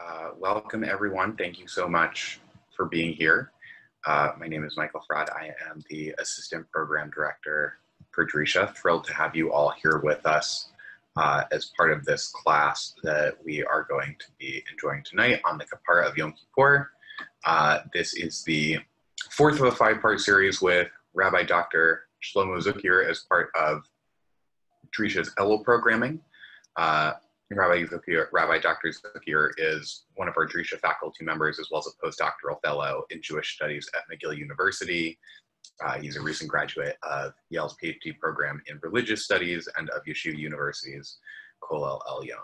Uh, welcome, everyone. Thank you so much for being here. Uh, my name is Michael Fraud. I am the Assistant Program Director for Drisha. Thrilled to have you all here with us uh, as part of this class that we are going to be enjoying tonight on the Kapara of Yom Kippur. Uh, this is the fourth of a five-part series with Rabbi Dr. Shlomo Zuckier as part of Drisha's Elul programming. Uh, Rabbi, Zuckier, Rabbi Dr. Zuckier is one of our Drisha faculty members as well as a postdoctoral fellow in Jewish studies at McGill University. Uh, he's a recent graduate of Yale's PhD program in religious studies and of Yeshiva University's Kollel Elyon.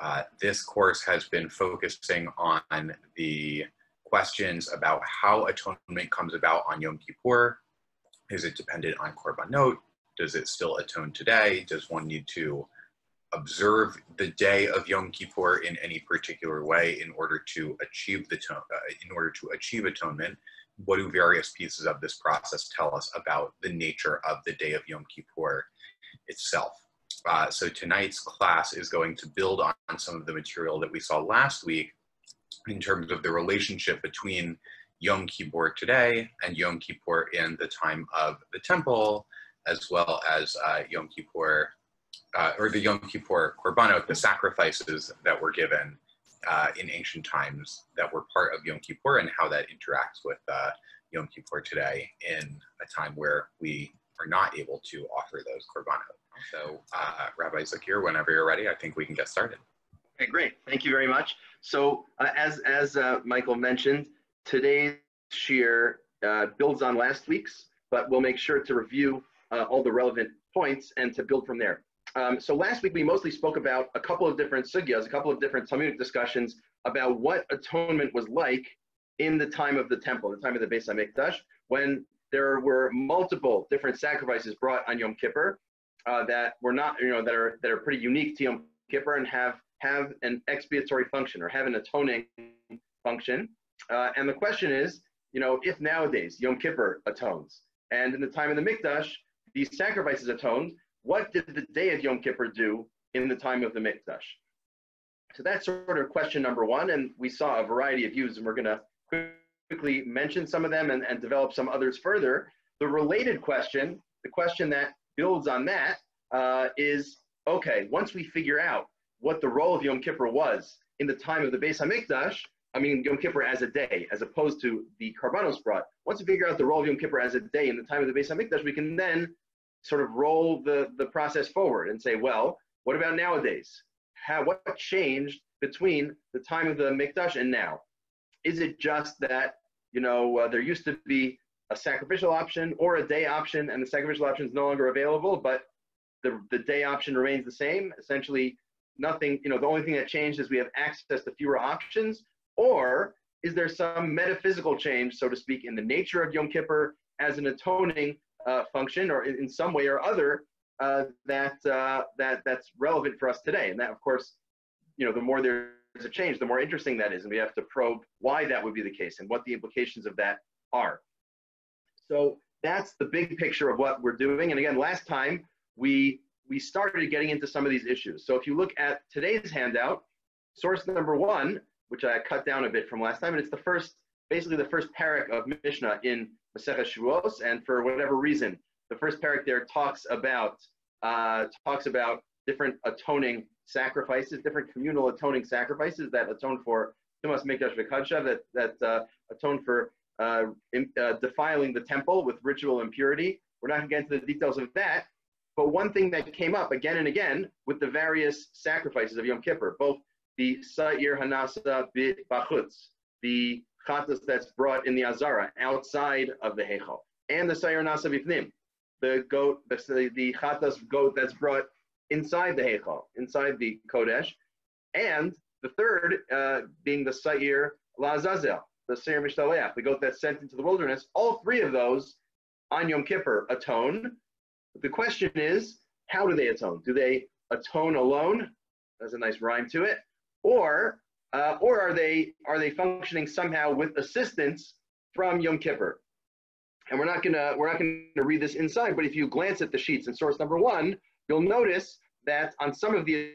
Uh, this course has been focusing on the questions about how atonement comes about on Yom Kippur. Is it dependent on Korbanot? Does it still atone today? Does one need to observe the day of Yom Kippur in any particular way in order to achieve the uh, in order to achieve atonement? What do various pieces of this process tell us about the nature of the day of Yom Kippur itself? Uh, so tonight's class is going to build on some of the material that we saw last week in terms of the relationship between Yom Kippur today and Yom Kippur in the time of the temple, as well as uh, Yom Kippur, uh, or the Yom Kippur Korbanot, the sacrifices that were given uh, in ancient times that were part of Yom Kippur and how that interacts with uh, Yom Kippur today in a time where we are not able to offer those Korbanot. So, uh, Rabbi Zuckier, whenever you're ready, I think we can get started. Okay, great. Thank you very much. So uh, as, as uh, Michael mentioned, today's uh, builds on last week's, but we'll make sure to review all the relevant points and to build from there. Um, so last week we mostly spoke about a couple of different sugyas, a couple of different Talmudic discussions about what atonement was like in the time of the temple, the time of the Beis HaMikdash, when there were multiple different sacrifices brought on Yom Kippur uh, that were not, you know, that are that are pretty unique to Yom Kippur and have have an expiatory function or have an atoning function. Uh, and the question is, you know, if nowadays Yom Kippur atones, and in the time of the Mikdash, these sacrifices atoned, what did the day of Yom Kippur do in the time of the Mikdash? So that's sort of question number one, and we saw a variety of views, and we're going to quickly mention some of them and, and develop some others further. The related question, the question that builds on that, uh, is okay, once we figure out what the role of Yom Kippur was in the time of the Beis Hamikdash, I mean Yom Kippur as a day, as opposed to the Karbanos brought. Once we figure out the role of Yom Kippur as a day in the time of the Beis Hamikdash, we can then sort of roll the, the process forward and say, well, what about nowadays? How, what changed between the time of the Mikdash and now? Is it just that, you know, uh, there used to be a sacrificial option or a day option and the sacrificial option is no longer available, but the, the day option remains the same? Essentially, nothing, you know, the only thing that changed is we have access to fewer options? Or is there some metaphysical change, so to speak, in the nature of Yom Kippur as an atoning uh, function or in, in, some way or other uh, that, uh, that, that's relevant for us today? And that, of course, you know, the more there's a change, the more interesting that is. And we have to probe why that would be the case and what the implications of that are. So that's the big picture of what we're doing. And again, last time we we started getting into some of these issues. So if you look at today's handout, source number one, which I cut down a bit from last time, and it's the first, basically the first parak of Mishnah in Shevuos, and for whatever reason, the first parak there talks about uh, talks about different atoning sacrifices, different communal atoning sacrifices that atone for Tumas Mikdash V'Kadsha, that that uh, atone for uh, in, uh, defiling the temple with ritual impurity. We're not going to get into the details of that, but one thing that came up again and again with the various sacrifices of Yom Kippur, both the Sa'ir Hanasa bit Bachutz, the chatas that's brought in the Azara outside of the Heichal, and the Sa'ir Nasa Bifnim, the goat, the, the chatas goat that's brought inside the Heichal, inside the Kodesh, and the third uh, being the Sa'ir Lazazel, the Sa'ir Mishtaleach, the goat that's sent into the wilderness. All three of those on Yom Kippur atone the question is, how do they atone? Do they atone alone? There's a nice rhyme to it. Or, uh, or are they are they functioning somehow with assistance from Yom Kippur? And we're not gonna we're not gonna read this inside, but if you glance at the sheets in source number one, you'll notice that on some of the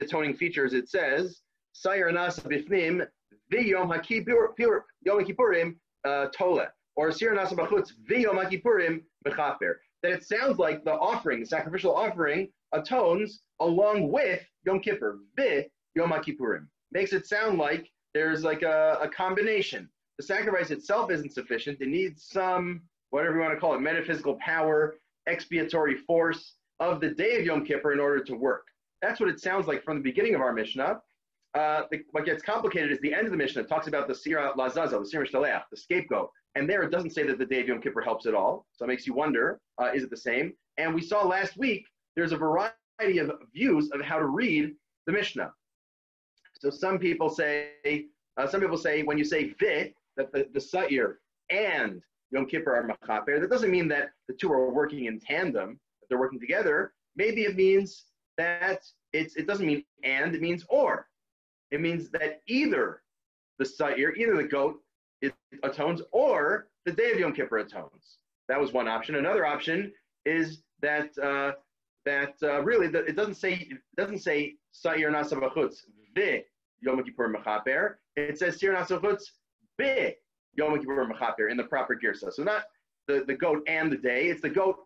atoning features it says Sayar Nasa Bifnim, Yom Kippurim uh, Tola, or Sir Nasa Bachutz, V'yom HaKippurim Mechaper. That it sounds like the offering, the sacrificial offering, atones along with Yom Kippur, Vi Yom Kippurim. Makes it sound like there's like a, a combination. The sacrifice itself isn't sufficient. It needs some, whatever you want to call it, metaphysical power, expiatory force of the day of Yom Kippur in order to work. That's what it sounds like from the beginning of our Mishnah. Uh, the, what gets complicated is the end of the Mishnah. It talks about the Sira Lazaza, the Sira Shtaleach, the scapegoat. And there it doesn't say that the day of Yom Kippur helps at all. So it makes you wonder, uh, is it the same? And we saw last week, there's a variety of views of how to read the Mishnah. So some people say, uh, some people say when you say vi, that the, the and Yom Kippur are machaper. That doesn't mean that the two are working in tandem, that they're working together. Maybe it means that it's, it doesn't mean and, it means or. It means that either the Sa'ir, either the goat it atones, or the day of Yom Kippur atones. That was one option. Another option is that uh, that uh, really the, it doesn't say it doesn't say Sa'ir Nasavachutz vi Yom Kippur Mechaper. It says Sir Nasavachutz bi Yom Kippur Mechaper in the proper girsa. So not the, the goat and the day. It's the goat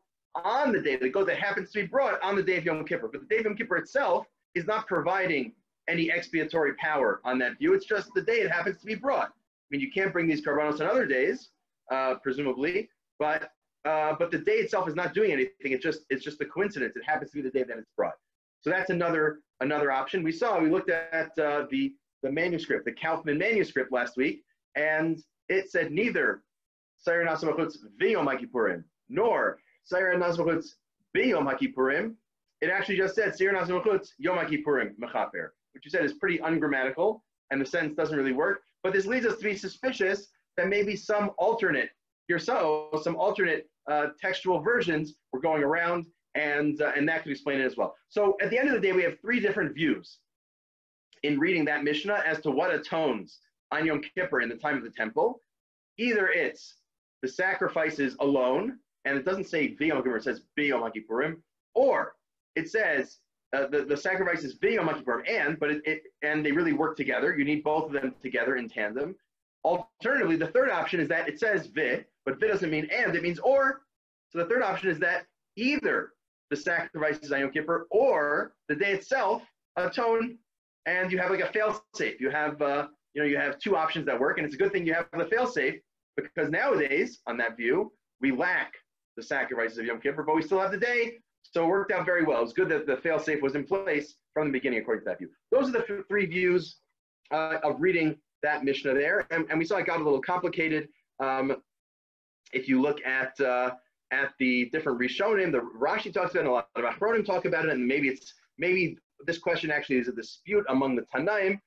on the day, the goat that happens to be brought on the day of Yom Kippur. But the day of Yom Kippur itself is not providing any expiatory power on that view. It's just the day it happens to be brought. I mean, you can't bring these karbanos on other days, uh, presumably, but uh, but the day itself is not doing anything. It's just it's just a coincidence. It happens to be the day that it's brought. So that's another another option. We saw we looked at uh, the the manuscript, the Kaufman manuscript last week, and it said neither Sayar Nasamachutz v'yom HaKippurim nor Sayar Nasamachutz b'yom HaKippurim. It actually just said Sayar Nasamachutz yom HaKippurim mechaper, which you said is pretty ungrammatical, and the sentence doesn't really work. But this leads us to be suspicious that maybe some alternate, here so, some alternate uh, textual versions were going around, and, uh, and that could explain it as well. So at the end of the day, we have three different views in reading that Mishnah as to what atones on Yom Kippur in the time of the temple. Either it's the sacrifices alone, and it doesn't say V'yom Kippur, it says V'yom Kippurim, or it says uh, the, the sacrifice is V'yom Kippurim and, but it, it, and they really work together. You need both of them together in tandem. Alternatively, the third option is that it says Vi, but Vi doesn't mean and, it means or. So the third option is that either the sacrifice is on Yom Kippur or the day itself atone, and you have like a fail safe. You have uh, you know you have two options that work, and it's a good thing you have the fail safe because nowadays on that view we lack the sacrifices of Yom Kippur, but we still have the day, so it worked out very well. It's good that the fail safe was in place from the beginning according to that view. Those are the three views uh, of reading that Mishnah there, and, and, we saw it got a little complicated. Um, if you look at uh, at the different Rishonim, the Rashi talks about it, a lot of Achronim talk about it, and maybe it's maybe this question actually is a dispute among the Tanaim.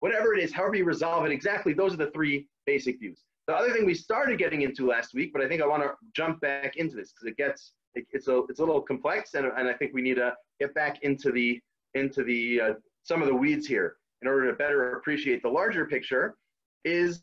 Whatever it is, however you resolve it exactly, those are the three basic views. The other thing we started getting into last week, but I think I want to jump back into this because it gets it, it's a it's a little complex, and, and I think we need to get back into the into the uh, some of the weeds here in order to better appreciate the larger picture. Is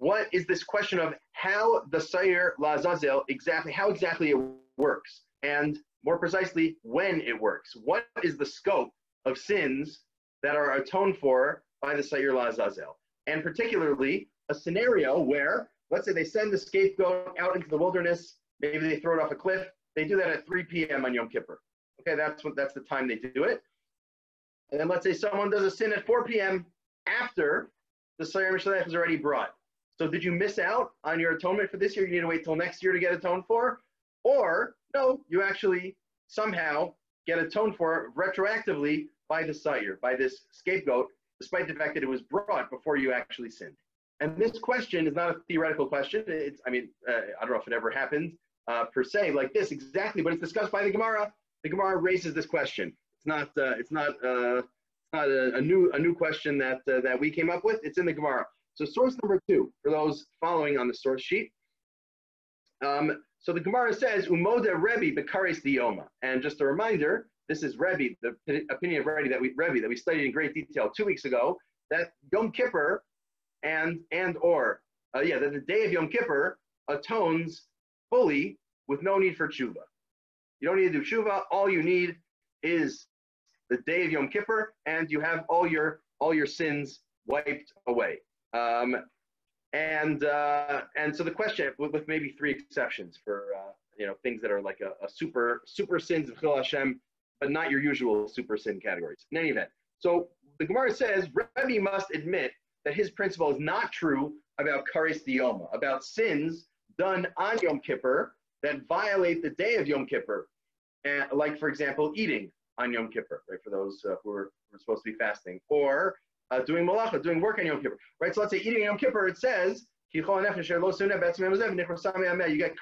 what is this question of how the Sayer Lazazel exactly how exactly it works, and more precisely when it works. What is the scope of sins that are atoned for by the Sayer Lazazel, and particularly a scenario where, let's say, they send the scapegoat out into the wilderness. Maybe they throw it off a cliff. They do that at 3 p.m. on Yom Kippur. Okay, that's what that's the time they do it. And then let's say someone does a sin at 4 p.m. after the Sayyar Mishalech is already brought. So did you miss out on your atonement for this year? You need to wait till next year to get atoned for? Or no, you actually somehow get atoned for retroactively by the Sayyar, by this scapegoat, despite the fact that it was brought before you actually sinned. And this question is not a theoretical question. It's, I mean, uh, I don't know if it ever happened, uh, per se like this exactly, but it's discussed by the Gemara. The Gemara raises this question. It's not uh, it's not uh, not a, a, new a new question that uh, that we came up with. It's in the Gemara. So source number two for those following on the source sheet. Um, so the Gemara says Umoda Rebbe Bekares Dioma, and just a reminder, this is Rebbe, the opinion of Rebbe that we Rebbe that we studied in great detail two weeks ago. That Yom Kippur and and or uh, yeah, that the day of Yom Kippur atones fully with no need for tshuva. You don't need to do tshuva. All you need is the day of Yom Kippur, and you have all your all your sins wiped away. Um, and uh, and so the question, with, with, maybe three exceptions for uh, you know things that are like a, a super super sins of Chil Hashem, but not your usual super sin categories. In any event, so the Gemara says Rebbe must admit that his principle is not true about kares diyoma, about sins done on Yom Kippur that violate the day of Yom Kippur, and, like for example eating on Yom Kippur, right? For those uh, who, are, who are supposed to be fasting, or uh, doing malacha, doing work on Yom Kippur, right? So let's say eating Yom Kippur, it says, you get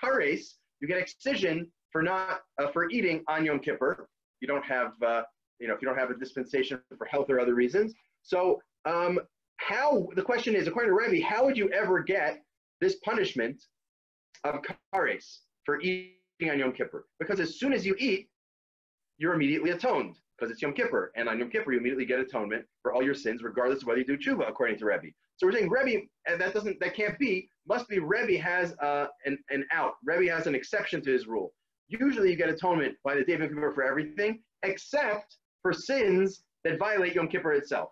kares, you get excision for not uh, for eating on Yom Kippur. You don't have, uh, you know, if you don't have a dispensation for health or other reasons. So um, how the question is, according to Rebbe, how would you ever get this punishment of kares for eating on Yom Kippur? Because as soon as you eat, you're immediately atoned because it's Yom Kippur, and on Yom Kippur you immediately get atonement for all your sins, regardless of whether you do tshuva, according to Rebbe. So we're saying Rebbe, and that doesn't, that can't be. Must be Rebbe has uh, an, an out. Rebbe has an exception to his rule. Usually you get atonement by the day of Yom Kippur for everything, except for sins that violate Yom Kippur itself.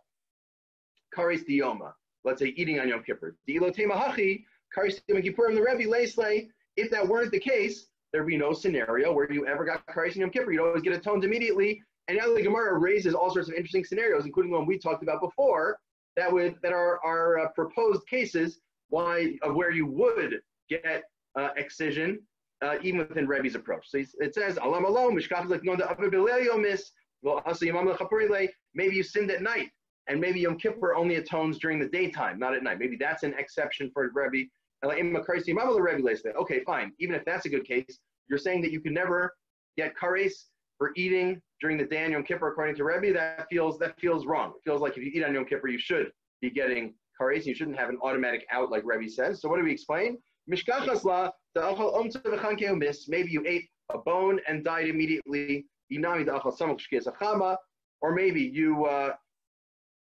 Kares diyoma. Let's say eating on Yom Kippur. Di'ilotei kares Yom Kippur, the Rebbe leslay. If that weren't the case, there'd be no scenario where you ever got kares Yom Kippur. You'd always get atoned immediately and now the Gemara raises all sorts of interesting scenarios, including one we talked about before, that would that are, are uh, proposed cases why of where you would get uh, excision uh, even within Rebbe's approach. So it says, Alam alom, maybe you sinned at night, and maybe Yom Kippur only atones during the daytime, not at night. Maybe that's an exception for Rebbe. Okay, fine. Even if that's a good case, you're saying that you can never get kares for eating during the day on Yom Kippur, according to Rebbe, that feels that feels wrong. It feels like if you eat on Yom Kippur, you should be getting kares. You shouldn't have an automatic out like Rebbe says. So what do we explain? Maybe you ate a bone and died immediately. Or maybe you uh,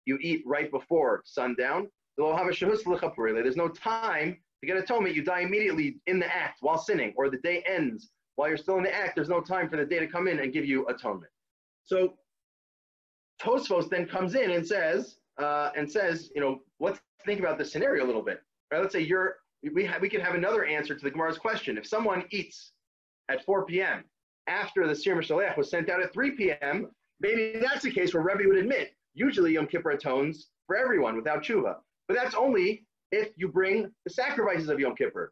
you eat right before sundown. There's no time to get atonement. You die immediately in the act while sinning, or the day ends while you're still in the act, there's no time for the day to come in and give you atonement. So Tosfos then comes in and says, uh, and says, you know, let's think about this scenario a little bit. Right? Let's say you're, we, ha- we could have another answer to the Gemara's question. If someone eats at 4 p.m. after the Sir Mishalech was sent out at 3 p.m., maybe that's the case where Rebbe would admit, usually Yom Kippur atones for everyone without tshuva. But that's only if you bring the sacrifices of Yom Kippur.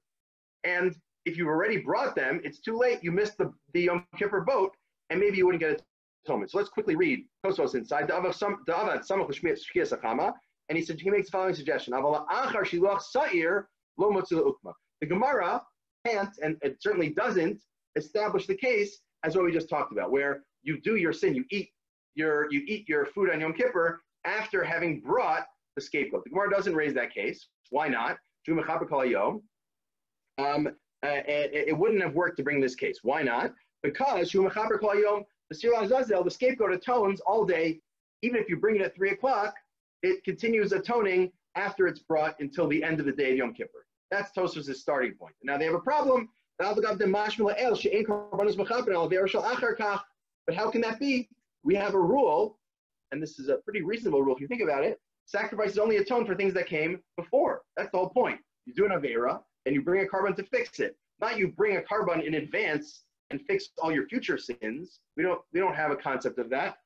And if you've already brought them, it's too late. You missed the, the Yom Kippur boat, and maybe you wouldn't get atonement. So let's quickly read Tosfos inside. And he said he makes the following suggestion. The Gemara can't, and it certainly doesn't, establish the case as what we just talked about, where you do your sin, you eat your you eat your food on Yom Kippur after having brought the scapegoat. The Gemara doesn't raise that case. Why not? Um, uh, it, it, wouldn't have worked to bring this case. Why not? Because the the scapegoat atones all day. Even if you bring it at 3 o'clock, it continues atoning after it's brought until the end of the day of Yom Kippur. That's Tosfos' starting point. Now they have a problem. But how can that be? We have a rule, and this is a pretty reasonable rule if you think about it. Sacrifices only atone for things that came before. That's the whole point. You do an Avera, and you bring a carbon to fix it. Not you bring a carbon in advance and fix all your future sins. We don't we don't have a concept of that.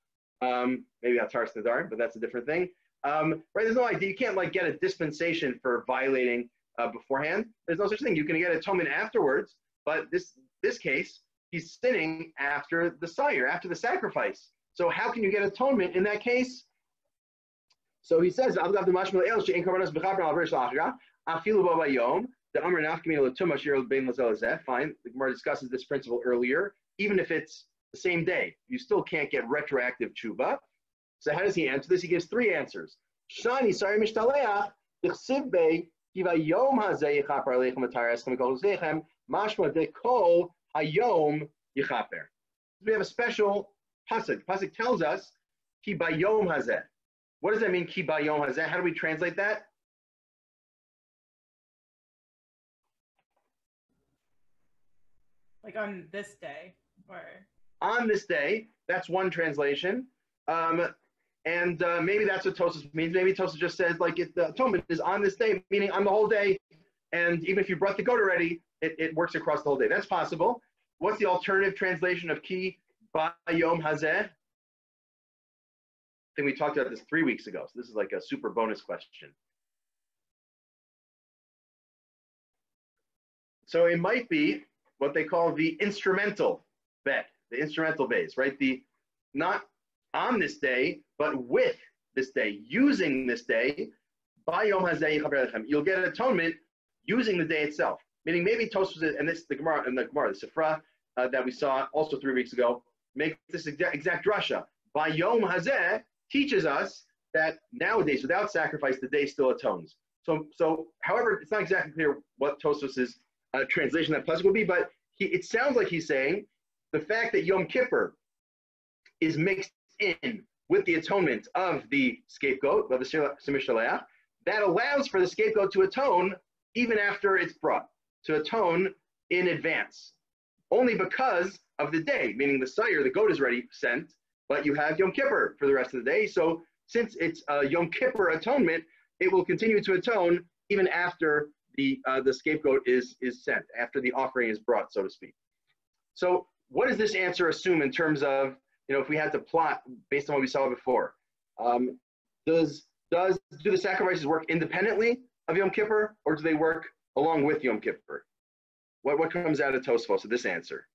Um, maybe that's Har Nadarim, but that's a different thing. Um, right? There's no idea. You can't like get a dispensation for violating uh, beforehand. There's no such thing. You can get atonement afterwards, but this this case, he's sinning after the sire, after the sacrifice. So how can you get atonement in that case? So he says, the Amr Nafkamina Latuma Shir Bein Lazelazeh, fine. The Gemara discusses this principle earlier. Even if it's the same day, you still can't get retroactive tshuva. So how does he answer this? He gives three answers. Shani Sari Mishtaleach, Tichsibbe, Kiva Yom Hazeh Yichaper Aleichem Atar Eschem Kol Zechem, Mashma De Kol Hayom Yichaper. We have a special pasuk. Pasuk tells us Ki Bayom Hazeh. What does that mean, Ki Bayom Hazeh? How do we translate that? Like on this day, or on this day. That's one translation. Um, And uh, maybe that's what Tosfos means. Maybe Tosfos just says like it, the atonement is on this day, meaning on the whole day. And even if you brought the goat already, it, it works across the whole day. That's possible. What's the alternative translation of ki ba yom hazeh? I think we talked about this three weeks ago. So this is like a super bonus question. So it might be what they call the instrumental bet, the instrumental base, right? The not on this day, but with this day, using this day, by you'll get atonement using the day itself. Meaning maybe Tosfos, and this the Gemara and the Gemara, the Sifra uh, that we saw also three weeks ago, make this exact, exact drasha. By Yom Hazeh teaches us that nowadays, without sacrifice, the day still atones. So, so however, it's not exactly clear what Tosfos's uh, translation that pasuk will be, but he, it sounds like he's saying the fact that Yom Kippur is mixed in with the atonement of the scapegoat, of the Shemishaleach, that allows for the scapegoat to atone even after it's brought, to atone in advance, only because of the day, meaning the sire, the goat is ready, sent, but you have Yom Kippur for the rest of the day. So since it's a Yom Kippur atonement, it will continue to atone even after the, uh, the scapegoat is, is sent, after the offering is brought, so to speak. So what does this answer assume in terms of, you know, if we had to plot based on what we saw before? Um, does, does, do the sacrifices work independently of Yom Kippur, or do they work along with Yom Kippur? What, what comes out of Tosfos of this answer?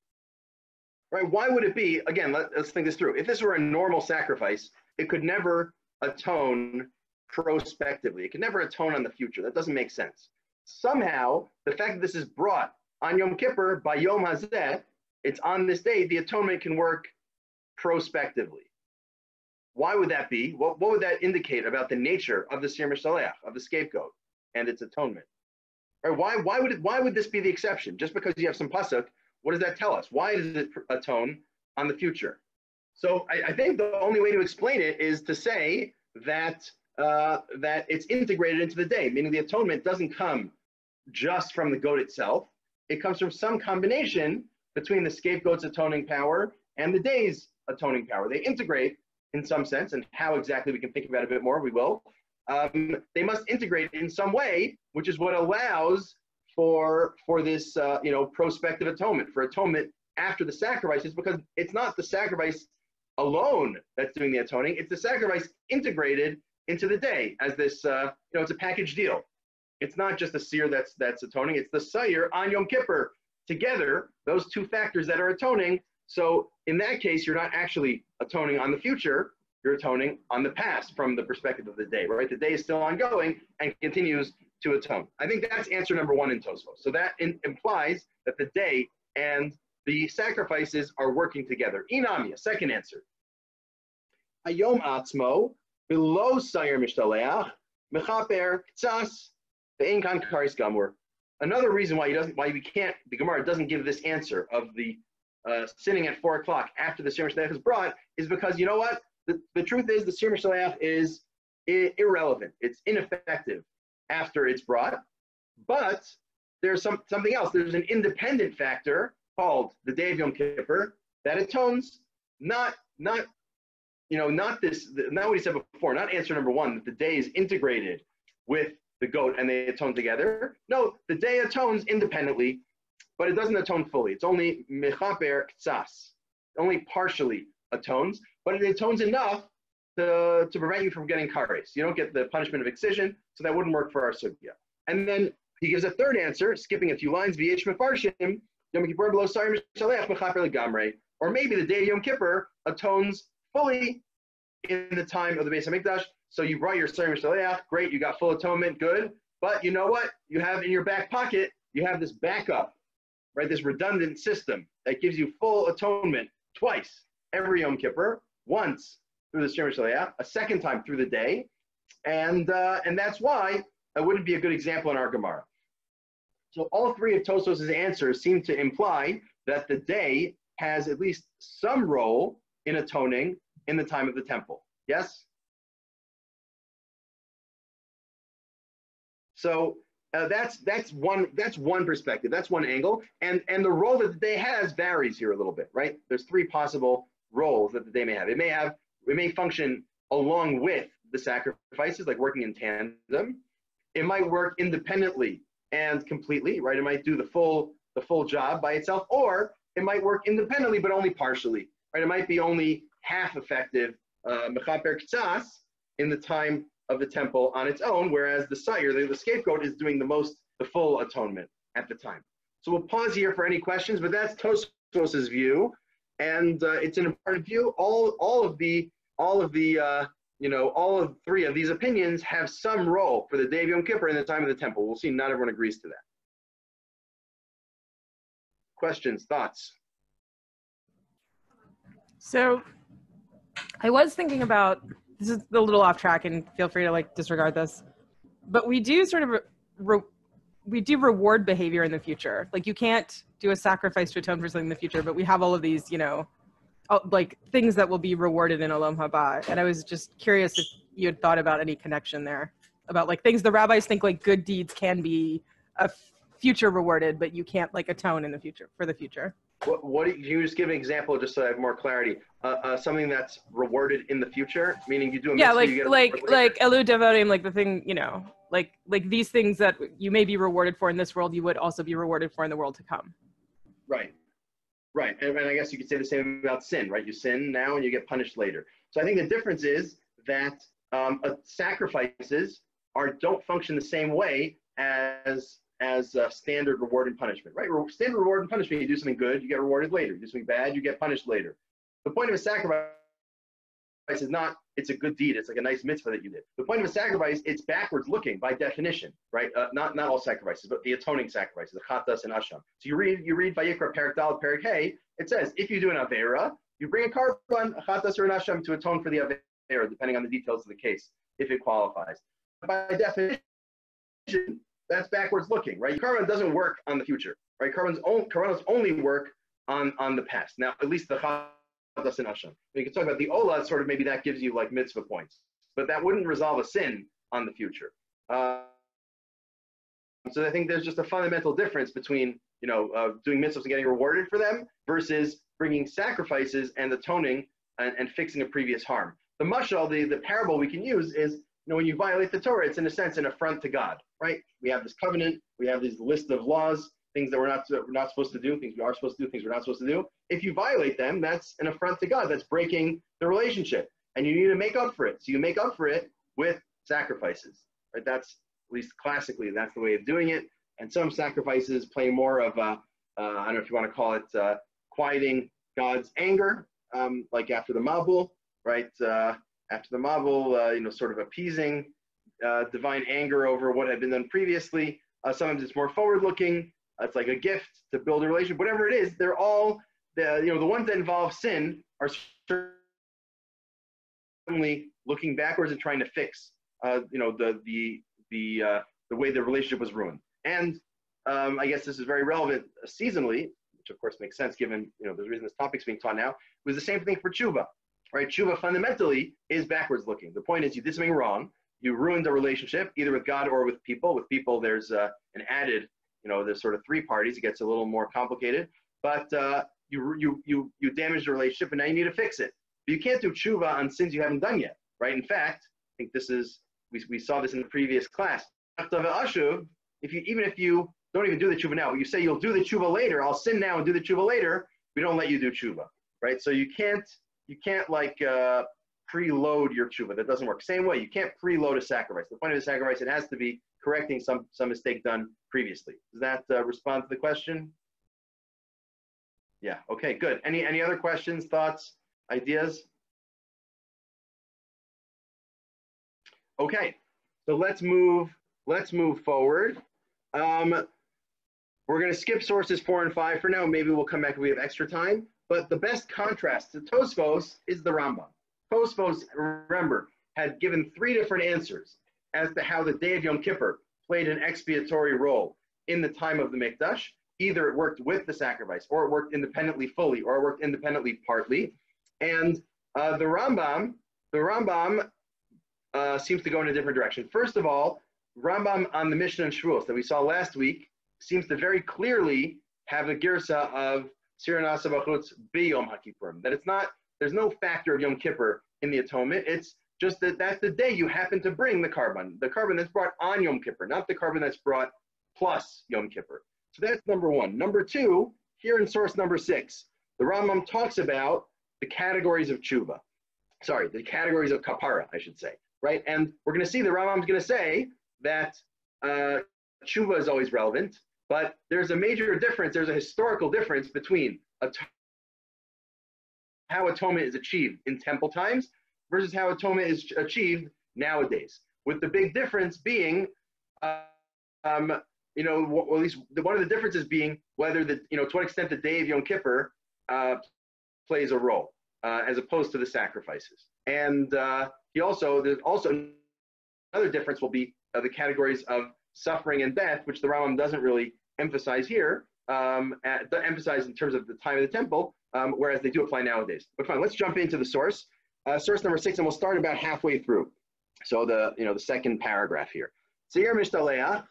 Right? Why would it be, again, let, let's think this through. If this were a normal sacrifice, it could never atone prospectively. It could never atone on the future. That doesn't make sense somehow the fact that this is brought on Yom Kippur by Yom Hazeh, it's on this day, the atonement can work prospectively. Why would that be? What, what would that indicate about the nature of the Sir Mishaleach, of the scapegoat, and its atonement? Right? why, why, would it, why would this be the exception? Just because you have some pasuk, what does that tell us? Why does it atone on the future? So I, I think the only way to explain it is to say that uh, that it's integrated into the day, meaning the atonement doesn't come just from the goat itself. It comes from some combination between the scapegoat's atoning power and the day's atoning power. They integrate in some sense, and how exactly we can think about it a bit more, we will. Um, they must integrate in some way, which is what allows for for this uh, you know prospective atonement, for atonement after the sacrifices, because it's not the sacrifice alone that's doing the atoning; it's the sacrifice integrated into the day as this uh, you know it's a package deal. It's not just the seer that's that's atoning, it's the sire on Yom Kippur. Together, those two factors that are atoning. So in that case, you're not actually atoning on the future, you're atoning on the past from the perspective of the day, right? The day is still ongoing and continues to atone. I think that's answer number one in Tosfos. So that in, implies that the day and the sacrifices are working together. Inamia, second answer. Ayom Atzmo, below Sire Mishtaleach, Mechaper, Ktsas, the Inkan Karis Gamur. Another reason why he doesn't, why we can't, the Gemara doesn't give this answer of the uh, sitting at four o'clock after the Sir Mishtaleach is brought is because you know what? The, the truth is the Sir Mishtaleach is I- irrelevant. It's ineffective after it's brought. But there's some, something else. There's an independent factor called the Day of Yom Kippur that atones not not you know not this not what he said before not answer number one that the day is integrated with the goat and they atone together. No, the day atones independently, but it doesn't atone fully. It's only mechaper ktsas, only partially atones, but it atones enough to, to prevent you from getting kares. You don't get the punishment of excision, so that wouldn't work for our sugya. And then he gives a third answer, skipping a few lines, vh mefarshim, Yom Kippur below legamre, or maybe the day of Yom Kippur atones fully in the time of the Beis Hamikdash, so you brought your Sarim Shaleach, great, you got full atonement, good. But you know what? You have in your back pocket, you have this backup, right? This redundant system that gives you full atonement twice every Yom Kippur, once through the Sarim Shaleach, a second time through the day. And, uh, and that's why that wouldn't be a good example in our Gemara. So all three of Tosfos's answers seem to imply that the day has at least some role in atoning in the time of the temple. Yes? So uh, that's that's one that's one perspective. That's one angle, and and the role that the day has varies here a little bit, right? There's three possible roles that the day may have. It may have it may function along with the sacrifices, like working in tandem. It might work independently and completely, right? It might do the full the full job by itself, or it might work independently but only partially, right? It might be only half effective, mechaper uh, in the time of the temple on its own, whereas the sire, the, the scapegoat, is doing the most, the full atonement at the time. So we'll pause here for any questions, but that's Tosfos's view, and uh, it's an important view. All all of the all of the uh, you know all of three of these opinions have some role for the day of Yom Kippur in the time of the temple. We'll see. Not everyone agrees to that. Questions, thoughts? So, I was thinking about this is a little off track, and feel free to like disregard this, but we do sort of re- we do reward behavior in the future. Like you can't do a sacrifice to atone for something in the future, but we have all of these, you know, like things that will be rewarded in Olam Haba. And I was just curious if you had thought about any connection there about like things the rabbis think like good deeds can be a future rewarded, but you can't like atone in the future for the future. What, what can you just give an example just so I have more clarity? Uh, uh, something that's rewarded in the future, meaning you do a yeah, like like like elu devotim, like the thing you know, like like these things that you may be rewarded for in this world, you would also be rewarded for in the world to come. Right, right, and, and I guess you could say the same about sin, right? You sin now and you get punished later. So I think the difference is that um, uh, sacrifices are don't function the same way as as uh, standard reward and punishment, right? Standard reward and punishment, you do something good, you get rewarded later. You do something bad, you get punished later. The point of a sacrifice is not it's a good deed. It's like a nice mitzvah that you did. The point of a sacrifice, it's backwards looking by definition, right? Uh, not not all sacrifices, but the atoning sacrifices, the chatas and asham. So you read you read Vayikra Perik Dal Perik Hey. It says if you do an avera, you bring a carbon, a chatas or an asham to atone for the avera, depending on the details of the case, if it qualifies. By definition, that's backwards looking, right? Carbon doesn't work on the future, right? Carbon's only work on on the past. Now, at least the chatas and asham. We can talk about the ola. Sort of maybe that gives you like mitzvah points, but that wouldn't resolve a sin on the future. Uh, so I think there's just a fundamental difference between you know uh, doing mitzvahs and getting rewarded for them versus bringing sacrifices and atoning and, and fixing a previous harm. The mashal, the, the parable we can use is you know, when you violate the Torah, it's in a sense an affront to God, right? We have this covenant, we have this list of laws, things that we're not we're not supposed to do, things we are supposed to do, things we're not supposed to do. If you violate them, that's an affront to God. That's breaking the relationship, and you need to make up for it. So you make up for it with sacrifices, right? That's at least classically that's the way of doing it. And some sacrifices play more of a uh, I don't know if you want to call it uh, quieting God's anger, um, like after the Mabul, right? Uh, after the Mabul, uh, you know, sort of appeasing uh, divine anger over what had been done previously. Uh, sometimes it's more forward-looking. It's like a gift to build a relationship. Whatever it is, they're all the you know the ones that involve sin are certainly looking backwards and trying to fix uh, you know the the the uh, the way the relationship was ruined. And um, I guess this is very relevant seasonally, which of course makes sense given you know the reason this topic's being taught now. It was the same thing for tshuva right? Tshuva fundamentally is backwards looking. The point is you did something wrong. You ruined a relationship either with God or with people. With people, there's uh, an added, you know, there's sort of three parties. It gets a little more complicated, but uh, you, you, you, you damaged the relationship and now you need to fix it. But you can't do tshuva on sins you haven't done yet, right? In fact, I think this is, we, we saw this in the previous class. If you, even if you don't even do the tshuva now, you say you'll do the tshuva later, I'll sin now and do the tshuva later, we don't let you do tshuva, right? So you can't you can't like uh, preload your tshuva. That doesn't work. Same way, you can't preload a sacrifice. The point of the sacrifice, it has to be correcting some some mistake done previously. Does that uh, respond to the question? Yeah. Okay. Good. Any any other questions, thoughts, ideas? Okay. So let's move. Let's move forward. Um, we're to skip sources four and five for now. Maybe we'll come back if we have extra time. But the best contrast to Tosfos is the Rambam. Tosfos, remember, had given three different answers as to how the day of Yom Kippur played an expiatory role in the time of the Mikdash. Either it worked with the sacrifice, or it worked independently fully, or it worked independently partly. And uh, the Rambam, the Rambam uh, seems to go in a different direction. First of all, Rambam on the Mishnah and Shevuos that we saw last week seems to very clearly have a girsa of Siranasa Bachutz be Yom HaKippurim. That it's not, there's no factor of Yom Kippur in the atonement. It's just that that's the day you happen to bring the carbon, the carbon that's brought on Yom Kippur, not the carbon that's brought plus Yom Kippur. So that's number one. Number two, here in source number six, the Rambam talks about the categories of tshuva. Sorry, the categories of kapara, I should say, right? And we're going to see the Rambam's going to say that uh, tshuva is always relevant, but there's a major difference. There's a historical difference between how atonement is achieved in temple times versus how atonement is achieved nowadays. With the big difference being, um, you know, well, at least the, one of the differences being whether the, you know, to what extent the day of Yom Kippur uh, plays a role uh, as opposed to the sacrifices. And uh, he also, there's also another difference will be uh, the categories of suffering and death, which the Rambam doesn't really emphasize here, um, at, emphasize in terms of the time of the temple, um, whereas they do apply nowadays. But fine, let's jump into the source. Uh, source number six, and we'll start about halfway through. So the you know the second paragraph here. Seir Mishtaleach,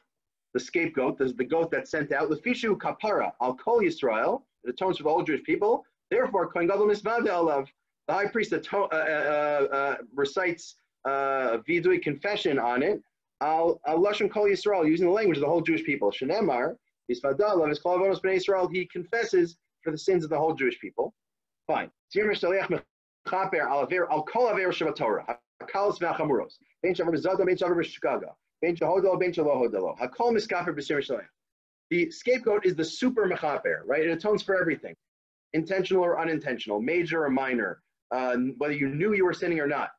the scapegoat, the, the goat that's sent out, the fishu kapara al kol Yisrael, it atones for whole Jewish people. Therefore, Kohen Gadol Misvadel the high priest ato- uh, uh, uh, recites uh, vidui confession on it. Al lashon kol Yisrael, using the language of the whole Jewish people. Shenemar, Misvadel of his bnei Israel, he confesses for the sins of the whole Jewish people. Fine. Chaper al aver al kol aver shavatorah hakalos v'achamuros ben shavar b'zada ben shavar b'shkaga ben shahodalo ben shalohodalo hakol miskaper b'sir shalayim. The scapegoat is the super mechaper, right? It atones for everything, intentional or unintentional, major or minor, uh, whether you knew you were sinning or not.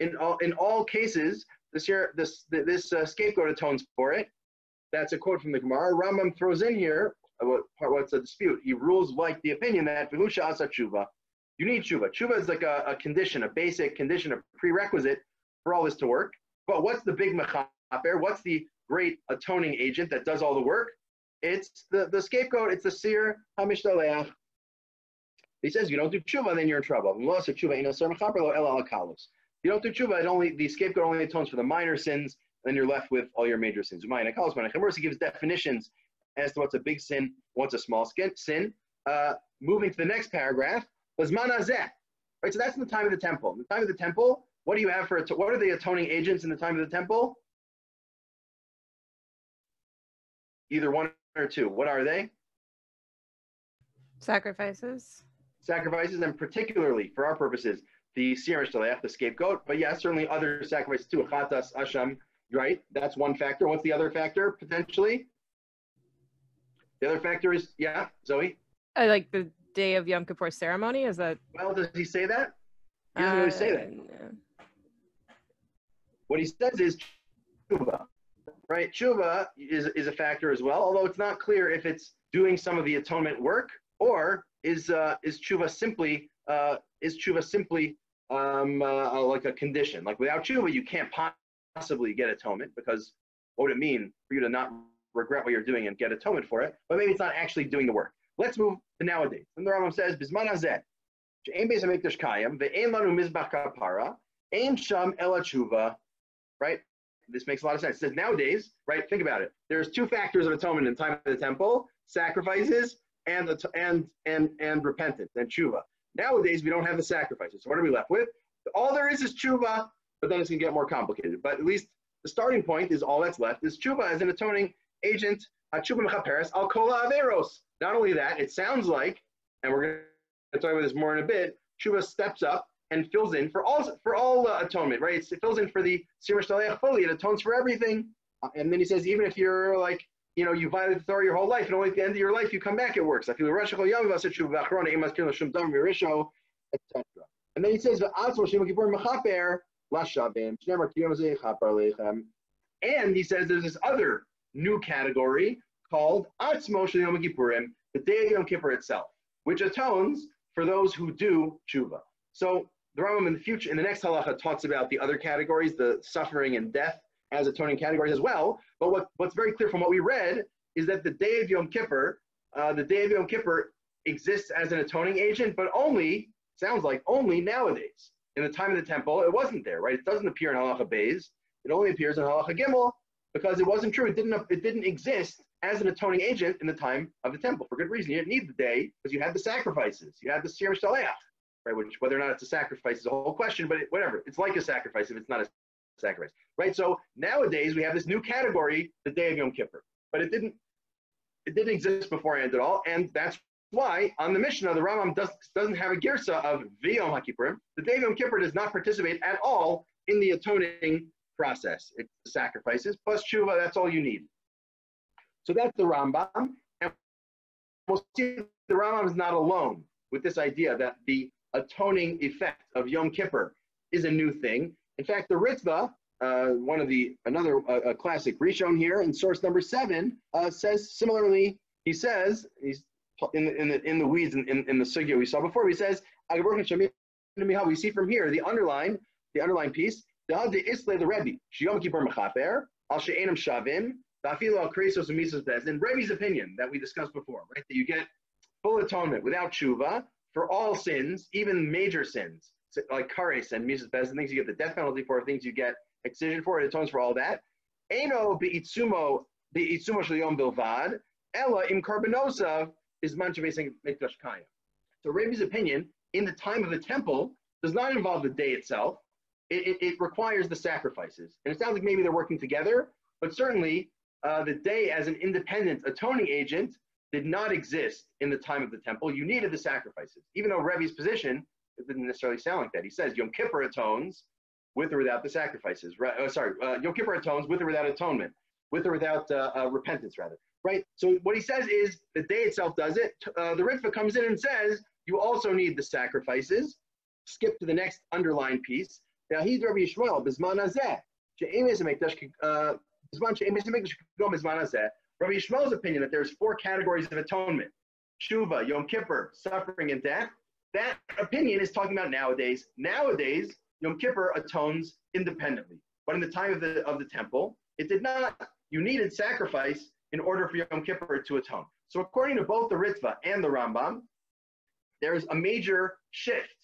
In all in all cases, this year this this uh, scapegoat atones for it. That's a quote from the Gemara. Rambam throws in here what, what's a dispute. He rules like the opinion that v'husha asa tshuva you need tshuva. Tshuva is like a, a condition, a basic condition, a prerequisite for all this to work. But what's the big mechaper? What's the great atoning agent that does all the work? It's the, the scapegoat. It's the seer hamishtalech. He says you don't do tshuva, then you're in trouble. You don't do tshuva, it only the scapegoat only atones for the minor sins, and then you're left with all your major sins. He gives definitions as to what's a big sin, what's a small sin. Uh, moving to the next paragraph, Right, so that's in the time of the temple. In the time of the temple, what do you have for what are the atoning agents in the time of the temple? Either one or two. What are they? Sacrifices. Sacrifices, and particularly for our purposes, the Sirish the scapegoat. But yes, certainly other sacrifices too. Chatas, Asham, right? That's one factor. What's the other factor potentially? The other factor is yeah, Zoe. I like the day of Yom Kippur ceremony? Is that? Well, does he say that? He doesn't uh, really say that. Uh, what he says is tshuva, right? Tshuva is, is a factor as well, although it's not clear if it's doing some of the atonement work or is uh, is tshuva simply uh, is tshuva simply um, uh, like a condition? Like without tshuva, you can't possibly get atonement because what would it mean for you to not regret what you're doing and get atonement for it? But maybe it's not actually doing the work. Let's move to nowadays. And the Rambam says, "Bisman hazeh, she'ein beis hamikdash kayim ve'ein lanu mizbach kapara, ein sham ela tshuva." Right? This makes a lot of sense. It says nowadays, right? Think about it. There's two factors of atonement in time of the temple: sacrifices and and and and repentance and tshuva. Nowadays, we don't have the sacrifices. So what are we left with? All there is is tshuva, but then it's gonna get more complicated. But at least the starting point is all that's left is tshuva as an atoning agent. Tshuva mechaperes al kol averos. Not only that, it sounds like, and we're going to talk about this more in a bit, Tshuva steps up and fills in for all for all uh, atonement, right? It fills in for the Sirish fully. It atones for everything. Uh, and then he says, even if you're like, you know, you violated the Torah your whole life, and only at the end of your life you come back, it works. Etc. And then he says, and he says there's this other new category called Atzmo Shel Yom Kippurim, the day of Yom Kippur itself, which atones for those who do tshuva. So the Rambam in the future, in the next halacha, talks about the other categories, the suffering and death as atoning categories as well. But what, what's very clear from what we read is that the day of Yom Kippur, uh, the day of Yom Kippur exists as an atoning agent, but only, sounds like only nowadays. In the time of the temple, it wasn't there, right? It doesn't appear in halacha Beis. It only appears in halacha Gimel because it wasn't true. It didn't, it didn't exist as an atoning agent in the time of the temple for good reason. You didn't need the day because you had the sacrifices, you had the Sir Shaleach. right? Which whether or not it's a sacrifice is a whole question, but it, whatever, it's like a sacrifice if it's not a sacrifice, right? So nowadays we have this new category, the day of Yom Kippur, but it didn't it didn't exist beforehand at all, and that's why on the Mishnah the Rambam does, doesn't have a girsa of V'yom HaKippurim. The day of Yom Kippur does not participate at all in the atoning process. It's sacrifices plus tshuva. That's all you need. So that's the Rambam, and we'll see the Rambam is not alone with this idea that the atoning effect of Yom Kippur is a new thing. In fact, the Ritva, uh, one of the another uh, classic Rishon here in source number seven uh, says similarly. He says he's in the in the, in the weeds in, in, in the sugya we saw before. He says we see from here the underline the underline piece. The Isle the Rebbe Shiyom Kippur Mechaper Al She'enam Shavim Dafilo Kresos Bez. In Rebbe's opinion that we discussed before, right? That you get full atonement without tshuva for all sins, even major sins like kares and Misas Bez, and things you get the death penalty for, things you get excision for, it atones for all that. Eno beitsumo beitsumo shel bilvad, ella im carbanosa is manchavesing mikdash kaya. So Rebbe's opinion in the time of the temple does not involve the day itself. It, it, it, requires the sacrifices. And it sounds like maybe they're working together, but certainly uh, the day as an independent atoning agent did not exist in the time of the temple. You needed the sacrifices. Even though Rebbe's position, it didn't necessarily sound like that. He says Yom Kippur atones with or without the sacrifices. Right? Oh, sorry, uh, Yom Kippur atones with or without atonement, with or without uh, uh, repentance, rather. Right. So what he says is the day itself does it. Uh, the Ritva comes in and says you also need the sacrifices. Skip to the next underlined piece. Now he's Rabbi Yishmael bisman. Rabbi Yishmael's opinion that there's four categories of atonement: Shuva, Yom Kippur, suffering, and death. That opinion is talking about nowadays. Nowadays, Yom Kippur atones independently. But in the time of the, of the temple, it did not. You needed sacrifice in order for Yom Kippur to atone. So according to both the Ritva and the Rambam, there's a major shift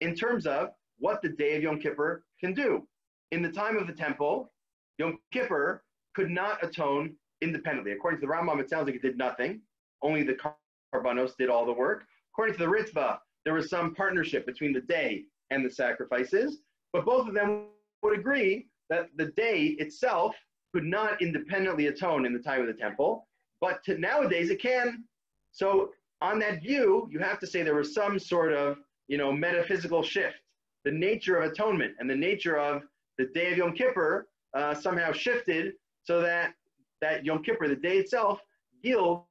in terms of what the day of Yom Kippur can do. In the time of the temple, Yom Kippur could not atone independently. According to the Rambam, it sounds like it did nothing. Only the Karbanos did all the work. According to the Ritva, there was some partnership between the day and the sacrifices, but both of them would agree that the day itself could not independently atone in the time of the temple, but to, nowadays it can. So on that view, you have to say there was some sort of you know metaphysical shift. The nature of atonement and the nature of the day of Yom Kippur uh, somehow shifted so that that Yom Kippur, the day itself, yields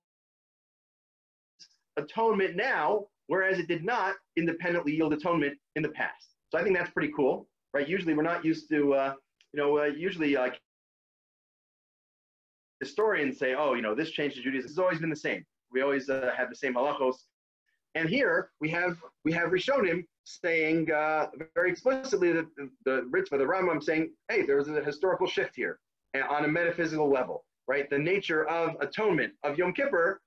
atonement now, whereas it did not independently yield atonement in the past. So I think that's pretty cool, right? Usually we're not used to, uh, you know, uh, usually like historians say, oh, you know, this change to Judaism has always been the same. We always uh, have the same halachos. And here we have we have Rishonim saying uh, very explicitly that the, the Ritva, the Rambam, saying, hey, there was a historical shift here on a metaphysical level, right? The nature of atonement of Yom Kippur,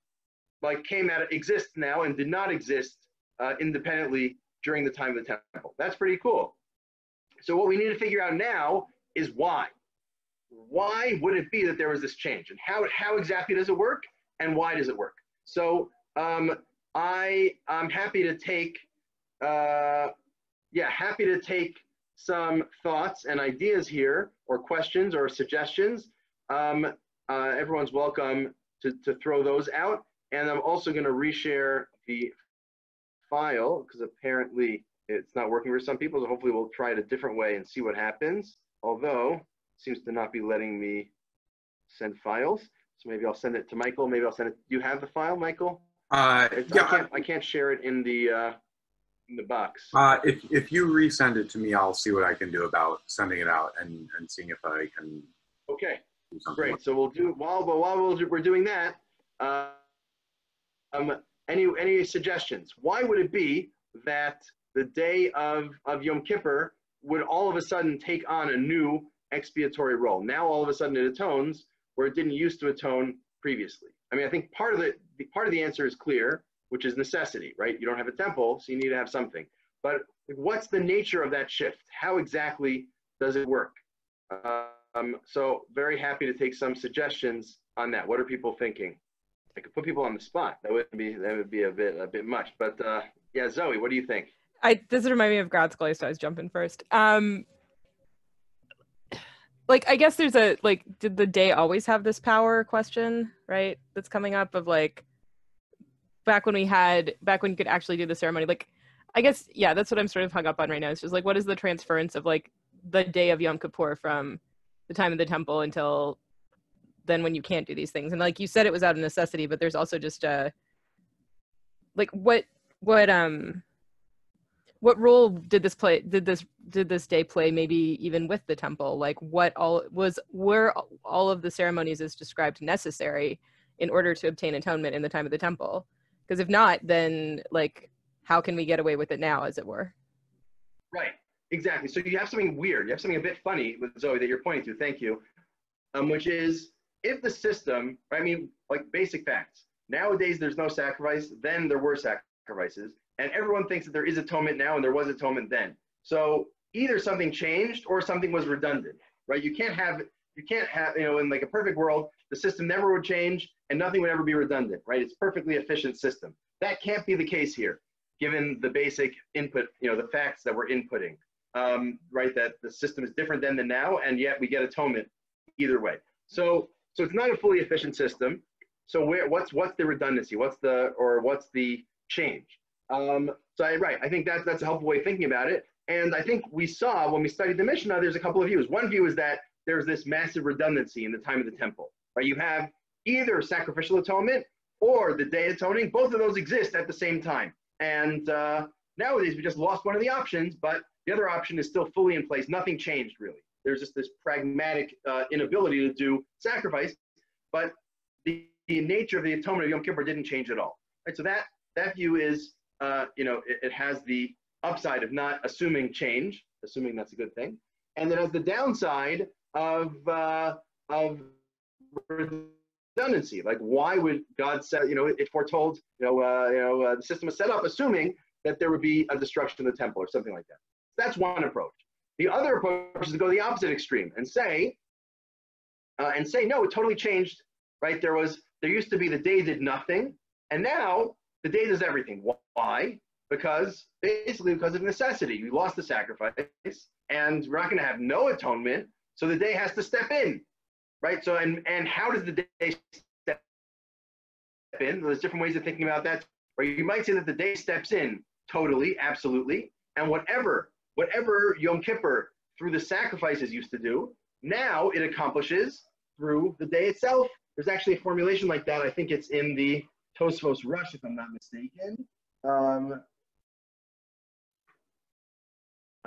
like came out, exists now and did not exist uh, independently during the time of the temple. That's pretty cool. So what we need to figure out now is why. Why would it be that there was this change, and how how exactly does it work, and why does it work? So um, I I'm happy to take uh, yeah happy to take some thoughts and ideas here, or questions or suggestions. Um, uh, everyone's welcome to, to throw those out. And I'm also going to reshare the file because apparently it's not working for some people. So hopefully we'll try it a different way and see what happens. Although it seems to not be letting me send files. So maybe I'll send it to Michael. Maybe I'll send it. Do you have the file, Michael? Uh, yeah, I can't, I can't share it in the uh, in the box. Uh, if if you resend it to me, I'll see what I can do about sending it out and, and seeing if I can. Okay, great. So we'll do while but while we're doing that. Uh, um, any any suggestions? Why would it be that the day of of Yom Kippur would all of a sudden take on a new expiatory role? Now all of a sudden it atones where it didn't used to atone previously. I mean, I think part of the part of the answer is clear which is necessity, right? You don't have a temple, so you need to have something. But what's the nature of that shift? How exactly does it work? Um, so very happy to take some suggestions on that. What are people thinking? I could put people on the spot. That would be that would be a bit a bit much. But uh, yeah, Zoe, what do you think? I this remind me of grad school, so I was jumping first. Um, like I guess there's a like, did the day always have this power question, right? That's coming up of like back when we had back when you could actually do the ceremony. Like, I guess yeah, that's what I'm sort of hung up on right now. It's just like, what is the transference of like the day of Yom Kippur from the time of the temple until then when you can't do these things? And like you said, it was out of necessity, but there's also just a like what what um what role did this play did this did this day play maybe even with the temple like what all was were all of the ceremonies as described necessary in order to obtain atonement in the time of the temple because if not then like how can we get away with it now as it were? Right. Exactly. So you have something weird. You have something a bit funny with zoe that you're pointing to. Thank you. Um, which is if the system i mean like basic facts. Nowadays there's no sacrifice then there were sacrifices and everyone thinks that there is atonement now and there was atonement then. So either something changed or something was redundant, right? You can't have you can't have you know in like a perfect world the system never would change and nothing would ever be redundant, right? It's perfectly efficient system. That can't be the case here, given the basic input, you know, the facts that we're inputting, um, right? That the system is different than now, and yet we get atonement either way. So so it's not a fully efficient system. So where what's what's the redundancy? What's the or what's the change? Um, so I, right, I think that's that's a helpful way of thinking about it. And I think we saw when we studied the Mishnah, there's a couple of views. One view is that there's this massive redundancy in the time of the temple. Right, you have either sacrificial atonement or the day atoning. Both of those exist at the same time. And uh, nowadays we just lost one of the options, but the other option is still fully in place. Nothing changed really. There's just this pragmatic uh, inability to do sacrifice, but the, the nature of the atonement of Yom Kippur didn't change at all. Right, so that that view is uh, you know, it, it, has the upside of not assuming change, assuming that's a good thing, and it has the downside of uh, of redundancy. Like, why would God say, you know, it foretold, you know, uh, you know, uh, the system was set up assuming that there would be a destruction of the temple or something like that. That's one approach. The other approach is to go the opposite extreme and say, uh, and say, no, it totally changed. Right? There was, there used to be the day did nothing, and now the day does everything. Why? Because basically because of necessity. We lost the sacrifice, and we're not going to have no atonement. So the day has to step in, right? So and and how does the day step in? There's different ways of thinking about that. Or you might say that the day steps in totally, absolutely, and whatever whatever Yom Kippur through the sacrifices used to do, now it accomplishes through the day itself. There's actually a formulation like that. I think it's in the Tosfos Rush, if I'm not mistaken. Um,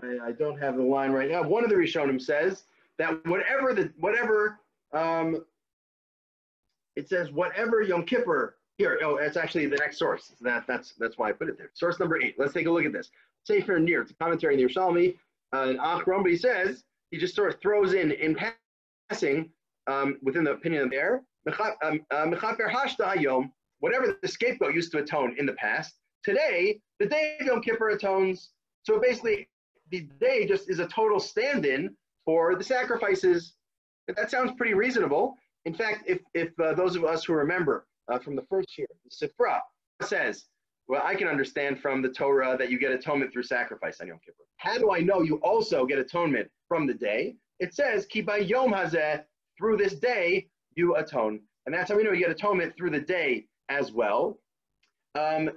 I, I, don't have the line right now. One of the Rishonim says that whatever the whatever um, it says whatever Yom Kippur here. Oh, it's actually the next source. That that's that's why I put it there. Source number eight. Let's take a look at this. Sefer Nir. It's a commentary in the Yerushalmi uh, Achron, but he says he just sort of throws in in passing um, within the opinion of there. Um, uh, whatever the scapegoat used to atone in the past, today, the day of Yom Kippur atones. So basically, the day just is a total stand in for the sacrifices. That sounds pretty reasonable. In fact, if, if uh, those of us who remember uh, from the first year, the Sifra says, well, I can understand from the Torah that you get atonement through sacrifice on Yom Kippur. How do I know you also get atonement from the day? It says, Kiba Yom Hazeh, through this day you atone. And that's how we know you get atonement through the day as well. Um,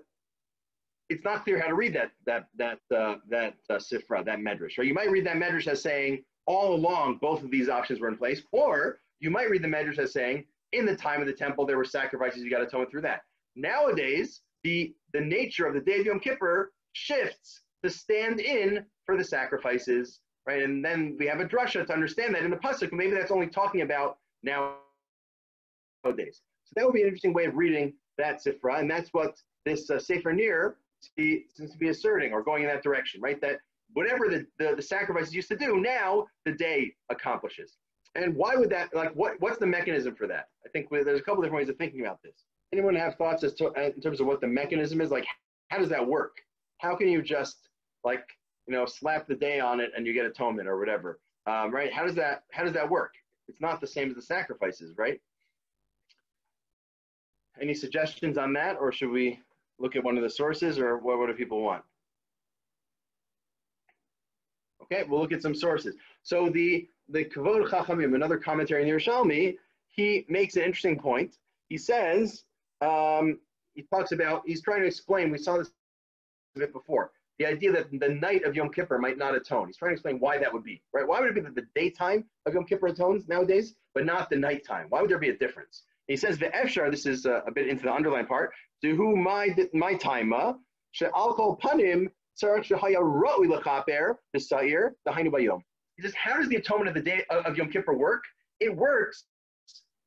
it's not clear how to read that that that uh, that uh, sifra, that medrash. Right? You might read that medrash as saying all along both of these options were in place, or you might read the medrash as saying in the time of the temple there were sacrifices you got to atonement through that. Nowadays, the the nature of the day of Yom Kippur shifts to stand in for the sacrifices, right? And then we have a drasha to understand that in the pasuk. Maybe that's only talking about nowadays. So that would be an interesting way of reading that Sifra, and that's what this uh, Sefer Nir seems to be asserting or going in that direction, right? That whatever the, the, the sacrifices used to do, now the day accomplishes. And why would that, like, what, what's the mechanism for that? I think there's a couple different ways of thinking about this. Anyone have thoughts as to, uh, in terms of what the mechanism is? Like, how does that work? How can you just, like, you know, slap the day on it and you get atonement or whatever, um, right? How does that, how does that work? It's not the same as the sacrifices, right? Any suggestions on that, or should we look at one of the sources, or what, what do people want? Okay, we'll look at some sources. So the the Kavod Chachamim, another commentary in Yerushalmi, he makes an interesting point. He says, um, he talks about, he's trying to explain, we saw this a bit before, the idea that the night of Yom Kippur might not atone. He's trying to explain why that would be, right? Why would it be that the daytime of Yom Kippur atones nowadays, but not the nighttime? Why would there be a difference? He says, the Efshar, this is a, a bit into the underlying part, to who my, my time, she'alkol panim, He says, how does the atonement of the day of Yom Kippur work? It works.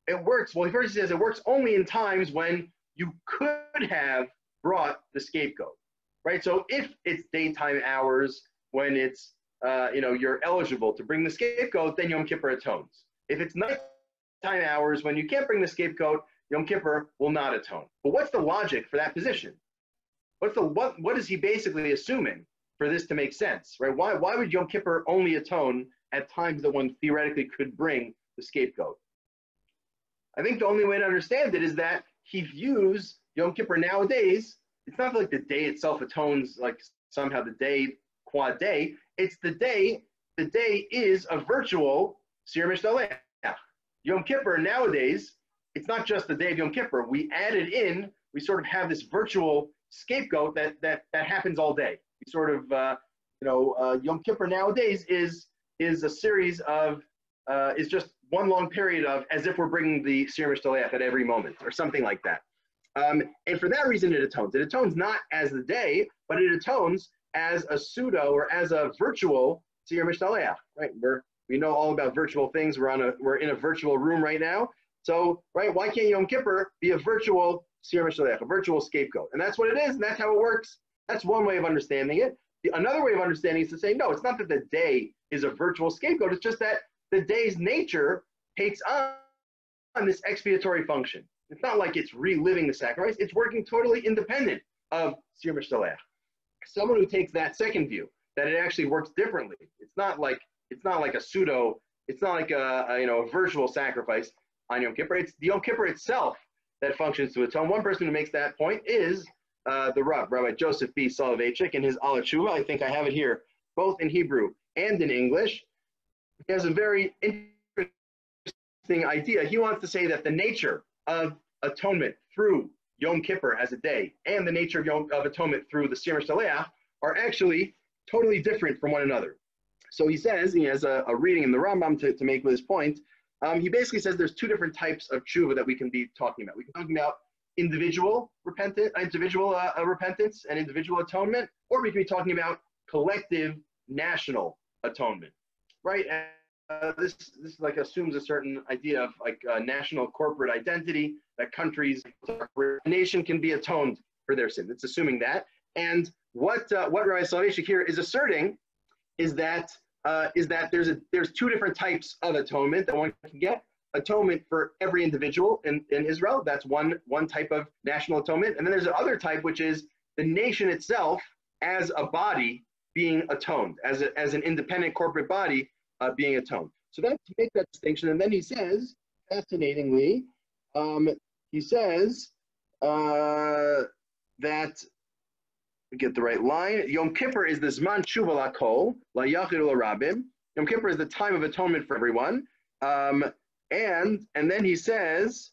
It works. Well, he first says it works only in times when you could have brought the scapegoat, right? So if it's daytime hours, when it's uh, you know you're eligible to bring the scapegoat, then Yom Kippur atones. If it's nighttime hours, when you can't bring the scapegoat, Yom Kippur will not atone. But what's the logic for that position? What's the what? What is he basically assuming? for this to make sense, right? Why, why would Yom Kippur only atone at times that one theoretically could bring the scapegoat? I think the only way to understand it is that he views Yom Kippur nowadays, it's not like the day itself atones like somehow the day qua day. It's the day, the day is a virtual Sir Mishtaleach. Yom Kippur nowadays, it's not just the day of Yom Kippur. We added in, we sort of have this virtual scapegoat that, that, that happens all day sort of, uh, you know, uh, Yom Kippur nowadays is is a series of uh, is just one long period of as if we're bringing the Sir Mishtaleach at every moment or something like that. Um, and for that reason, it atones. It atones not as the day, but it atones as a pseudo or as a virtual Sir Mishtaleach. Right? We're we know all about virtual things. We're on a we're in a virtual room right now. So right, why can't Yom Kippur be a virtual a virtual scapegoat? And that's what it is, and that's how it works. That's one way of understanding it. The, another way of understanding is to say, no, it's not that the day is a virtual scapegoat. It's just that the day's nature takes on, on this expiatory function. It's not like it's reliving the sacrifice. It's working totally independent of Sir. Someone who takes that second view, that it actually works differently. It's not like it's not like a pseudo. It's not like a, a you know a virtual sacrifice on Yom Kippur. It's the Yom Kippur itself that functions to atone. One person who makes that point is uh, the Rav, Rabbi Joseph B. Soloveitchik, in his Al HaTshuva. I think I have it here, both in Hebrew and in English. He has a very interesting idea. He wants to say that the nature of atonement through Yom Kippur as a day and the nature of, Yom, of atonement through the Sir Shaleach are actually totally different from one another. So he says, he has a, a reading in the Rambam to, to make this point. Um, he basically says there's two different types of tshuva that we can be talking about. We can talk about individual repentance, individual uh, uh, repentance and individual atonement, or we can be talking about collective national atonement, right? And, uh, this this like assumes a certain idea of like uh, national corporate identity that countries, a nation can be atoned for their sin. It's assuming that. And what uh, what Rabbi Soloveitchik here is asserting is that uh, is that there's a there's two different types of atonement that one can get atonement for every individual in, in Israel. That's one, one type of national atonement. And then there's another type, which is the nation itself as a body being atoned, as, a, as an independent corporate body uh, being atoned. So that's to make that distinction. And then he says, fascinatingly, um, he says uh, that, get the right line, Yom Kippur is the Zman Lakol, La Rabim. Yom Kippur is the time of atonement for everyone. Um, and and then he says,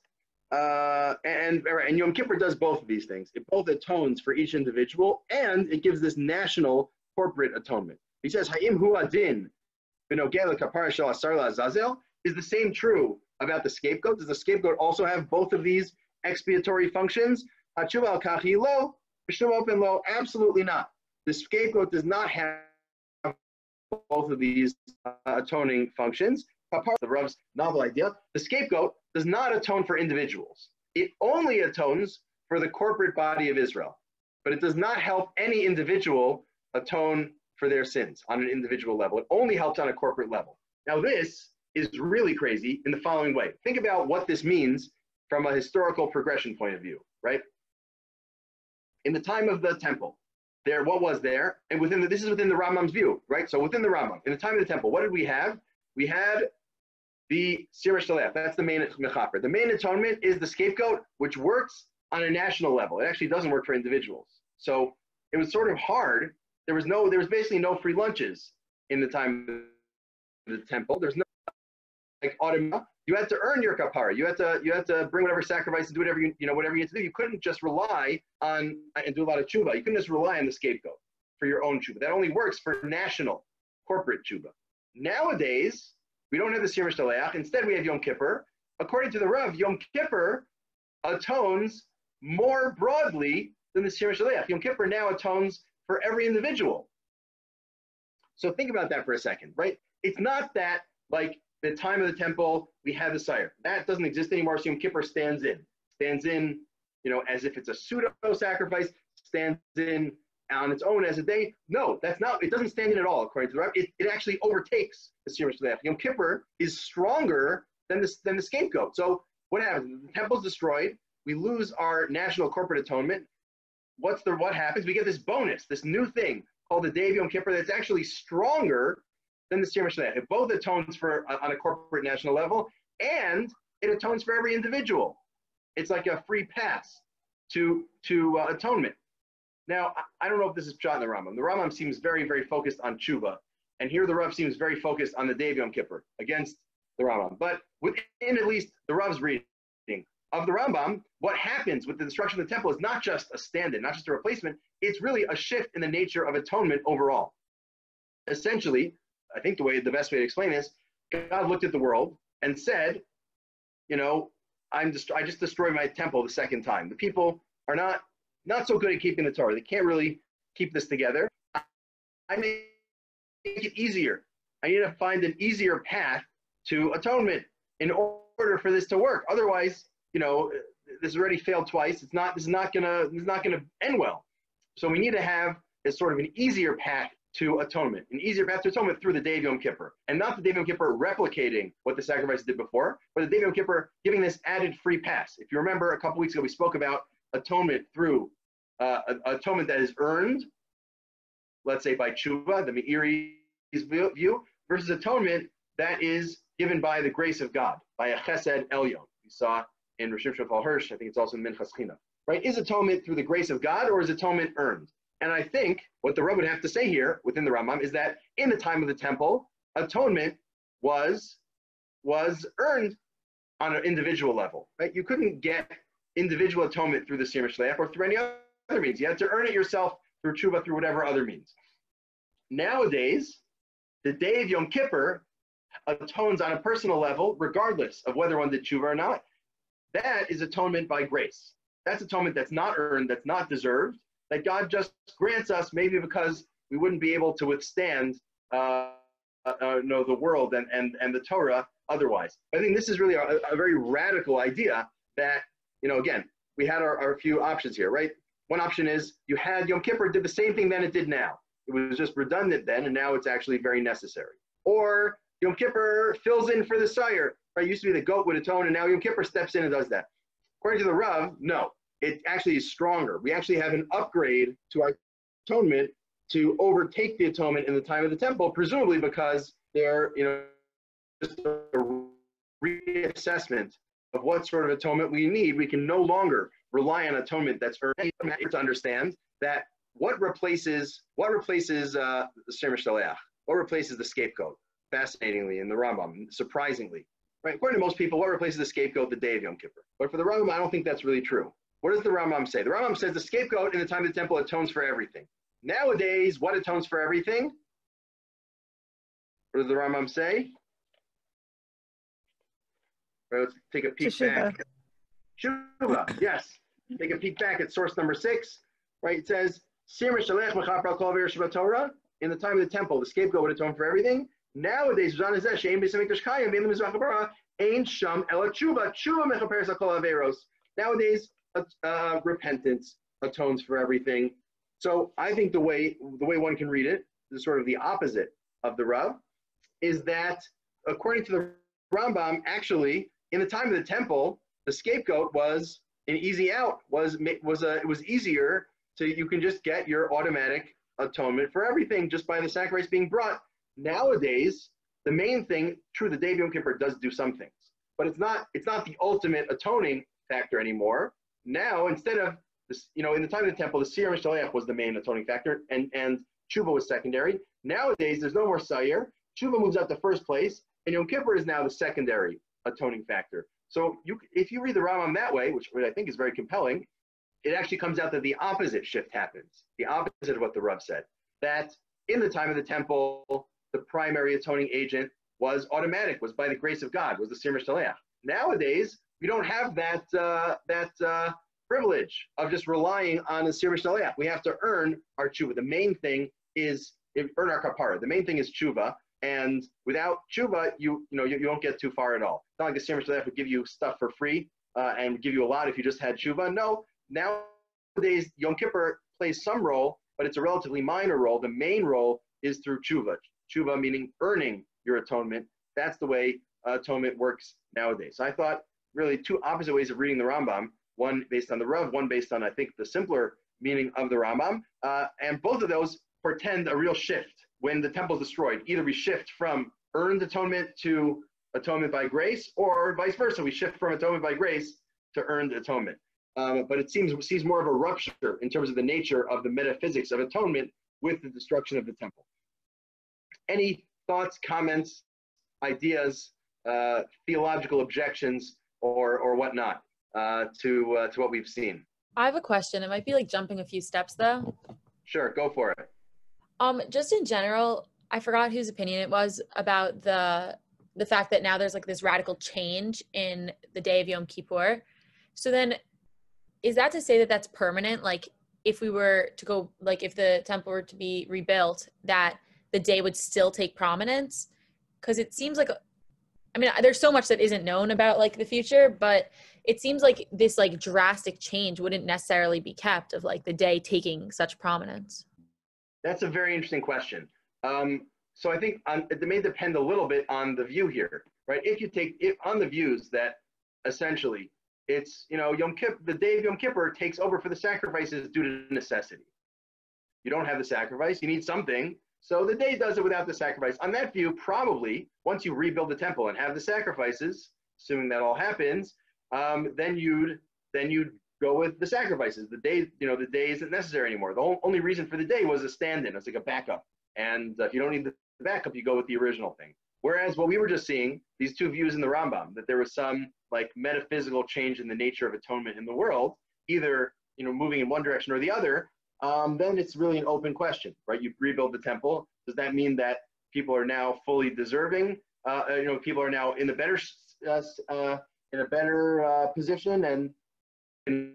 uh, and and Yom Kippur does both of these things. It both atones for each individual, and it gives this national corporate atonement. He says, Ha'im hu adin zazel is the same true about the scapegoat. Does the scapegoat also have both of these expiatory functions? Show open low, absolutely not. The scapegoat does not have both of these uh, atoning functions part of the Rav's novel idea, the scapegoat does not atone for individuals. It only atones for the corporate body of Israel, but it does not help any individual atone for their sins on an individual level. It only helps on a corporate level. Now, this is really crazy in the following way. Think about what this means from a historical progression point of view, right? In the time of the temple, there, what was there? And within the, this is within the Rambam's view, right? So within the Rambam, in the time of the temple, what did we have? We had the Sirish Shalef. That's the main mechaper. The main atonement is the scapegoat, which works on a national level. It actually doesn't work for individuals. So it was sort of hard. There was no, there was basically no free lunches in the time of the temple. There's no like automata. You had to earn your kapara. You had to you had to bring whatever sacrifice and do whatever you you know whatever you had to do. You couldn't just rely on and do a lot of tshuva. You couldn't just rely on the scapegoat for your own tshuva. That only works for national corporate tshuva. Nowadays, we don't have the Sir Mishtaleach. Instead, we have Yom Kippur. According to the Rav, Yom Kippur atones more broadly than the Sir Mishtaleach. Yom Kippur now atones for every individual. So think about that for a second, right? It's not that like the time of the temple, we have the sire. That doesn't exist anymore. So Yom Kippur stands in, stands in, you know, as if it's a pseudo sacrifice, stands in on its own as a day. No, that's not, it doesn't stand in at all, according to the Rav. It, it actually overtakes the Sir Mishlech. Yom Kippur is stronger than the, than the scapegoat. So what happens? The temple's destroyed. We lose our national corporate atonement. What's the, what happens? We get this bonus, this new thing called the Day of Yom Kippur that's actually stronger than the Sir Mishlech. It both atones for, on a corporate national level, and it atones for every individual. It's like a free pass to, to uh, atonement. Now, I don't know if this is shot in the Rambam. The Rambam seems very, very focused on tshuva, and here the Rav seems very focused on the day Yom Kippur against the Rambam. But within at least the Rav's reading of the Rambam, what happens with the destruction of the temple is not just a stand-in, not just a replacement. It's really a shift in the nature of atonement overall. Essentially, I think the way the best way to explain this, God looked at the world and said, you know, I'm dest- I just destroyed my temple the second time. The people are not not so good at keeping the Torah. They can't really keep this together. I make it easier. I need to find an easier path to atonement in order for this to work. Otherwise, you know, this already failed twice. It's not. This is not gonna. This is not gonna end well. So we need to have a sort of an easier path to atonement, an easier path to atonement through the day of Yom Kippur, and not the day of Yom Kippur replicating what the sacrifice did before, but the day of Yom Kippur giving this added free pass. If you remember, a couple weeks ago we spoke about atonement through uh, atonement that is earned, let's say by tshuva, the Meiri's view, versus atonement that is given by the grace of God, by a chesed elyon. We saw in Rishim Shafal Hirsch, I think it's also in Minchas. Right? Is atonement through the grace of God or is atonement earned? And I think what the Rav would have to say here within the Rambam is that in the time of the temple, atonement was was earned on an individual level. Right? You couldn't get individual atonement through the Sir Mishlech or through any other means. You had to earn it yourself through tshuva, through whatever other means. Nowadays, the day of Yom Kippur atones on a personal level, regardless of whether one did tshuva or not. That is atonement by grace. That's atonement that's not earned, that's not deserved, that God just grants us maybe because we wouldn't be able to withstand uh, uh, the world and, and, and the Torah otherwise. I think this is really a, a very radical idea that, you know, again, we had our, our few options here, right? One option is you had Yom Kippur did the same thing then it did now. It was just redundant then, and now it's actually very necessary. Or Yom Kippur fills in for the sire. Right? It used to be the goat would atone, and now Yom Kippur steps in and does that. According to the Rav, no. It actually is stronger. We actually have an upgrade to our atonement to overtake the atonement in the time of the temple, presumably because they're, you know, just a reassessment of what sort of atonement we need. We can no longer rely on atonement that's earned to understand that what replaces what replaces uh, the Shemesh What replaces the scapegoat? Fascinatingly, in the Rambam, surprisingly, right? According to most people, what replaces the scapegoat the day of Yom Kippur? But for the Rambam, I don't think that's really true. What does the Rambam say? The Rambam says the scapegoat in the time of the temple atones for everything. Nowadays, what atones for everything? What does the Rambam say? Right, let's take a peek back. Shuva, yes. Take a peek back at source number six, right? It says, in the time of the temple, the scapegoat would atone for everything. Nowadays, Nowadays, uh, repentance atones for everything. So I think the way the way one can read it is sort of the opposite of the Rav, is that according to the Rambam, actually, in the time of the temple, the scapegoat was an easy out. was was a it was easier to you can just get your automatic atonement for everything just by the sacrifice being brought. Nowadays, the main thing, true, the day of Yom Kippur does do some things, but it's not it's not the ultimate atoning factor anymore. Now, instead of this, you know, in the time of the temple, the Sir Mishalech was the main atoning factor, and and Tshuva was secondary. Nowadays, there's no more Sayer. Tshuva moves up to first place, and Yom Kippur is now the secondary atoning factor. So you, if you read the Rambam that way, which I think is very compelling, it actually comes out that the opposite shift happens. The opposite of what the Rav said. That in the time of the temple, the primary atoning agent was automatic, was by the grace of God, was the Sir Shaleach. Nowadays, we don't have that uh, that uh, privilege of just relying on the Sir Shaleach. We have to earn our tshuva. The main thing is earn our kapara. The main thing is tshuva, and without tshuva, you you know you, you don't get too far at all. It's not like the Sir Shaleach would give you stuff for free uh, and give you a lot if you just had tshuva. No, nowadays Yom Kippur plays some role, but it's a relatively minor role. The main role is through tshuva. Tshuva meaning earning your atonement. That's the way uh, atonement works nowadays. So I thought really two opposite ways of reading the Rambam. One based on the Rav, one based on I think the simpler meaning of the Rambam, uh, and both of those portend a real shift when the temple is destroyed. Either we shift from earned atonement to atonement by grace, or vice versa. We shift from atonement by grace to earned atonement. Um, but it seems sees more of a rupture in terms of the nature of the metaphysics of atonement with the destruction of the temple. Any thoughts, comments, ideas, uh, theological objections, or or whatnot uh, to uh, to what we've seen? I have a question. It might be like jumping a few steps though. Sure, go for it. Um, just in general, I forgot whose opinion it was about the the fact that now there's like this radical change in the day of Yom Kippur. So then, is that to say that that's permanent? Like, if we were to go, like, if the temple were to be rebuilt, that the day would still take prominence? Because it seems like, I mean, there's so much that isn't known about like the future, but it seems like this like drastic change wouldn't necessarily be kept of like the day taking such prominence. That's a very interesting question. Um, so I think it may depend a little bit on the view here, right? If you take it on the views that essentially it's you know Yom Kippur, the day of Yom Kippur takes over for the sacrifices due to necessity. You don't have the sacrifice, you need something, so the day does it without the sacrifice. On that view, probably once you rebuild the temple and have the sacrifices, assuming that all happens, um, then you'd then you'd go with the sacrifices. The day, you know, the day isn't necessary anymore. The only reason for the day was a stand-in. It's like a backup. And uh, if you don't need the backup, you go with the original thing. Whereas what we were just seeing, these two views in the Rambam, that there was some like metaphysical change in the nature of atonement in the world, either you know moving in one direction or the other, um, then it's really an open question, right? You rebuild the temple. Does that mean that people are now fully deserving? Uh, you know, people are now in the better uh, uh, in a better uh, position and can,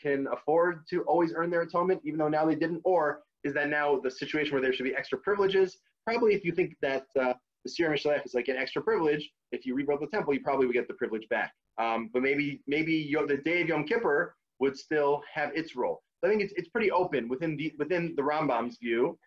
can afford to always earn their atonement, even though now they didn't? Or is that now the situation where there should be extra privileges? Probably, if you think that uh, the Sir Mishalech is like an extra privilege, if you rebuild the temple, you probably would get the privilege back. Um, but maybe maybe the day of Yom Kippur would still have its role. I think it's, it's pretty open within the within the Rambam's view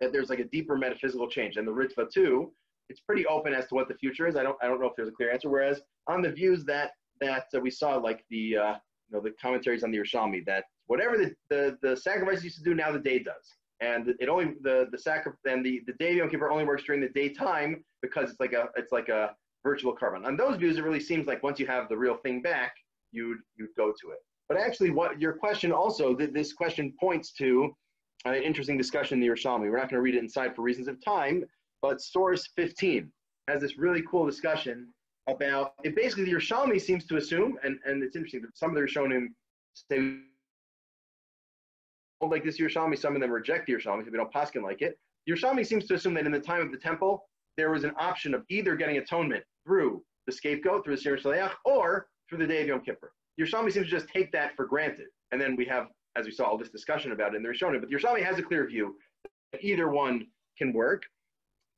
that there's like a deeper metaphysical change, and the Ritva too. It's pretty open as to what the future is. I don't I don't know if there's a clear answer. Whereas on the views that that uh, we saw, like the uh, you know the commentaries on the Yerushalmi, that whatever the, the the sacrifice used to do, now the day does, and it only the the sacrifice and the the day of Yom Kippur only works during the daytime because it's like a it's like a virtual korban. On those views, it really seems like once you have the real thing back, you'd you'd go to it. But actually, what your question also, this question points to an interesting discussion in the Yerushalmi. We're not going to read it inside for reasons of time, but source 15 has this really cool discussion about it. Basically, the Yerushalmi seems to assume, and, and it's interesting that some of the Rishonim say like this Yerushalmi, some of them reject the Yerushalmi because they don't paskin like it. The Yerushalmi seems to assume that in the time of the temple, there was an option of either getting atonement through the scapegoat, through the Sir Shaleach, or through the day of Yom Kippur. Yerushalmi seems to just take that for granted. And then we have, as we saw, all this discussion about it in the Rishonim. But the Yerushalmi has a clear view that either one can work,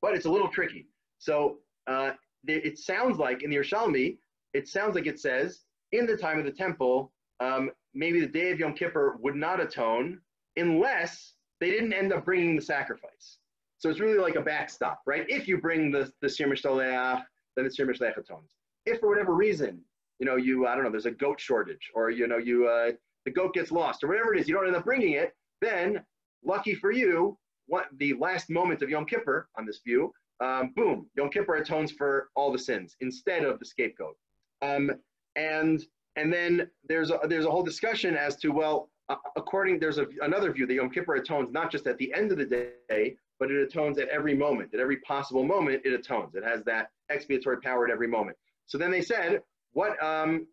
but it's a little tricky. So uh, it sounds like in the Yerushalmi, it sounds like it says, in the time of the temple, um, maybe the day of Yom Kippur would not atone unless they didn't end up bringing the sacrifice. So it's really like a backstop, right? If you bring the, the Sir Mishtalech, then the Sir Mishtalech atones. If for whatever reason you know, you I don't know, there's a goat shortage, or you know, you uh, the goat gets lost, or whatever it is, you don't end up bringing it. Then, lucky for you, what the last moment of Yom Kippur on this view, um, boom, Yom Kippur atones for all the sins instead of the scapegoat. Um, and and then there's a, there's a whole discussion as to well, uh, according there's a, another view that Yom Kippur atones not just at the end of the day, but it atones at every moment. At every possible moment, it atones. It has that expiatory power at every moment. So then they said, what, um,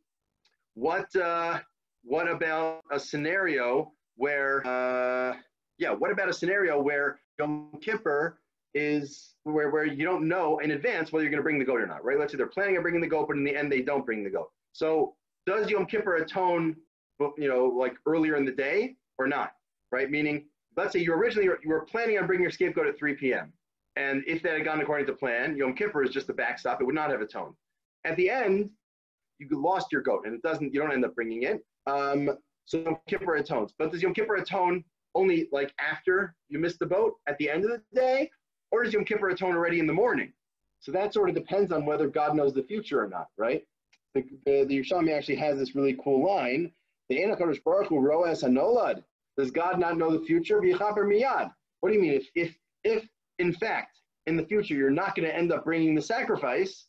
what, uh, what about a scenario where, uh, yeah, what about a scenario where Yom Kippur is where, where you don't know in advance whether you're going to bring the goat or not, right? Let's say they're planning on bringing the goat, but in the end they don't bring the goat. So does Yom Kippur atone, you know, like earlier in the day or not, right? Meaning, let's say you originally you were planning on bringing your scapegoat at 3 p.m. And if that had gone according to plan, Yom Kippur is just the backstop. It would not have atoned. At the end, you lost your goat, and it doesn't. You don't end up bringing it. Um, so Yom Kippur atones. But does Yom Kippur atone only like after you miss the boat at the end of the day, or does Yom Kippur atone already in the morning? So that sort of depends on whether God knows the future or not, right? The, the, the Yerushalmi actually has this really cool line. The Enakadosh Baruch Hu roes hanolad. Does God not know the future? miyad. What do you mean? If, if, if in fact, in the future, you're not going to end up bringing the sacrifice,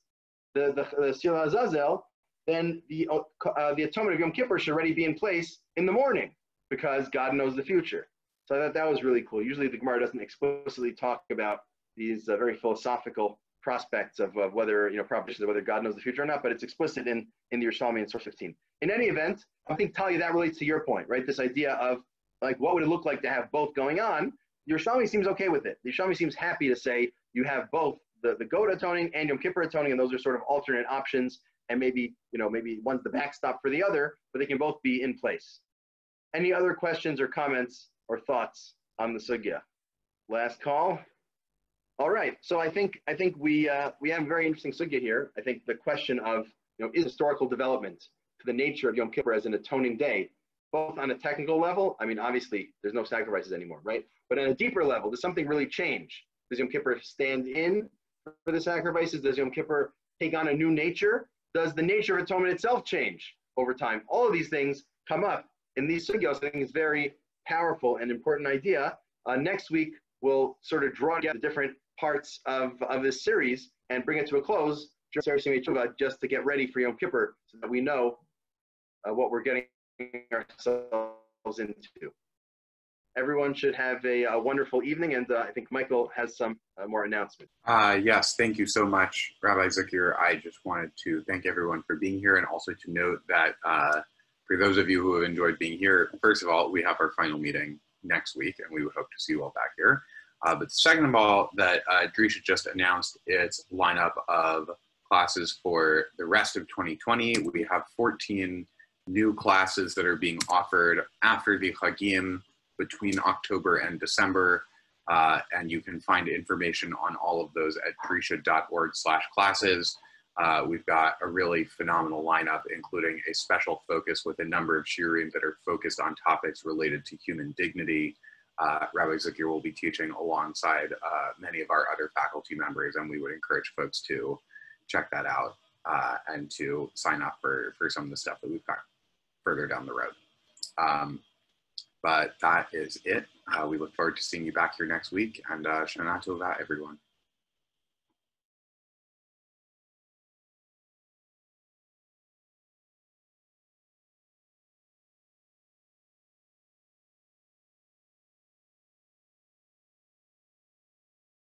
the, the, the Sir Azazel, then the, uh, the atonement of Yom Kippur should already be in place in the morning because God knows the future. So I thought that was really cool. Usually the Gemara doesn't explicitly talk about these uh, very philosophical prospects of, of whether, you know, propositions of whether God knows the future or not, but it's explicit in, in the Yerushalmi in source 15. In any event, I think, Talia, that relates to your point, right? This idea of like, what would it look like to have both going on? Yerushalmi seems okay with it. The Yerushalmi seems happy to say you have both the, the goat atoning and Yom Kippur atoning, and those are sort of alternate options. And maybe, you know, maybe one's the backstop for the other, but they can both be in place. Any other questions or comments or thoughts on the sugya? Last call. All right. So I think I think we uh, we have a very interesting sugya here. I think the question of you know is historical development to the nature of Yom Kippur as an atoning day, both on a technical level. I mean, obviously there's no sacrifices anymore, right? But on a deeper level, does something really change? Does Yom Kippur stand in for the sacrifices? Does Yom Kippur take on a new nature? Does the nature of atonement itself change over time? All of these things come up in these sugyos. I think it's very powerful and important idea. Uh, next week, we'll sort of draw together the different parts of, of this series and bring it to a close just to get ready for Yom Kippur so that we know uh, what we're getting ourselves into. Everyone should have a, a wonderful evening, and uh, I think Michael has some uh, more announcements. Uh, yes, thank you so much, Rabbi Zuckier. I just wanted to thank everyone for being here and also to note that uh, for those of you who have enjoyed being here, first of all, we have our final meeting next week, and we would hope to see you all back here. Uh, but second of all, that uh, Drisha just announced its lineup of classes for the rest of 2020. We have 14 new classes that are being offered after the Chagim between October and December. Uh, and you can find information on all of those at drisha.org slash classes. Uh, we've got a really phenomenal lineup, including a special focus with a number of shiurim that are focused on topics related to human dignity. Uh, Rabbi Zuckier will be teaching alongside uh, many of our other faculty members, and we would encourage folks to check that out uh, and to sign up for, for some of the stuff that we've got further down the road. Um, but that is it. Uh, we look forward to seeing you back here next week, and uh, Shana Tova, everyone.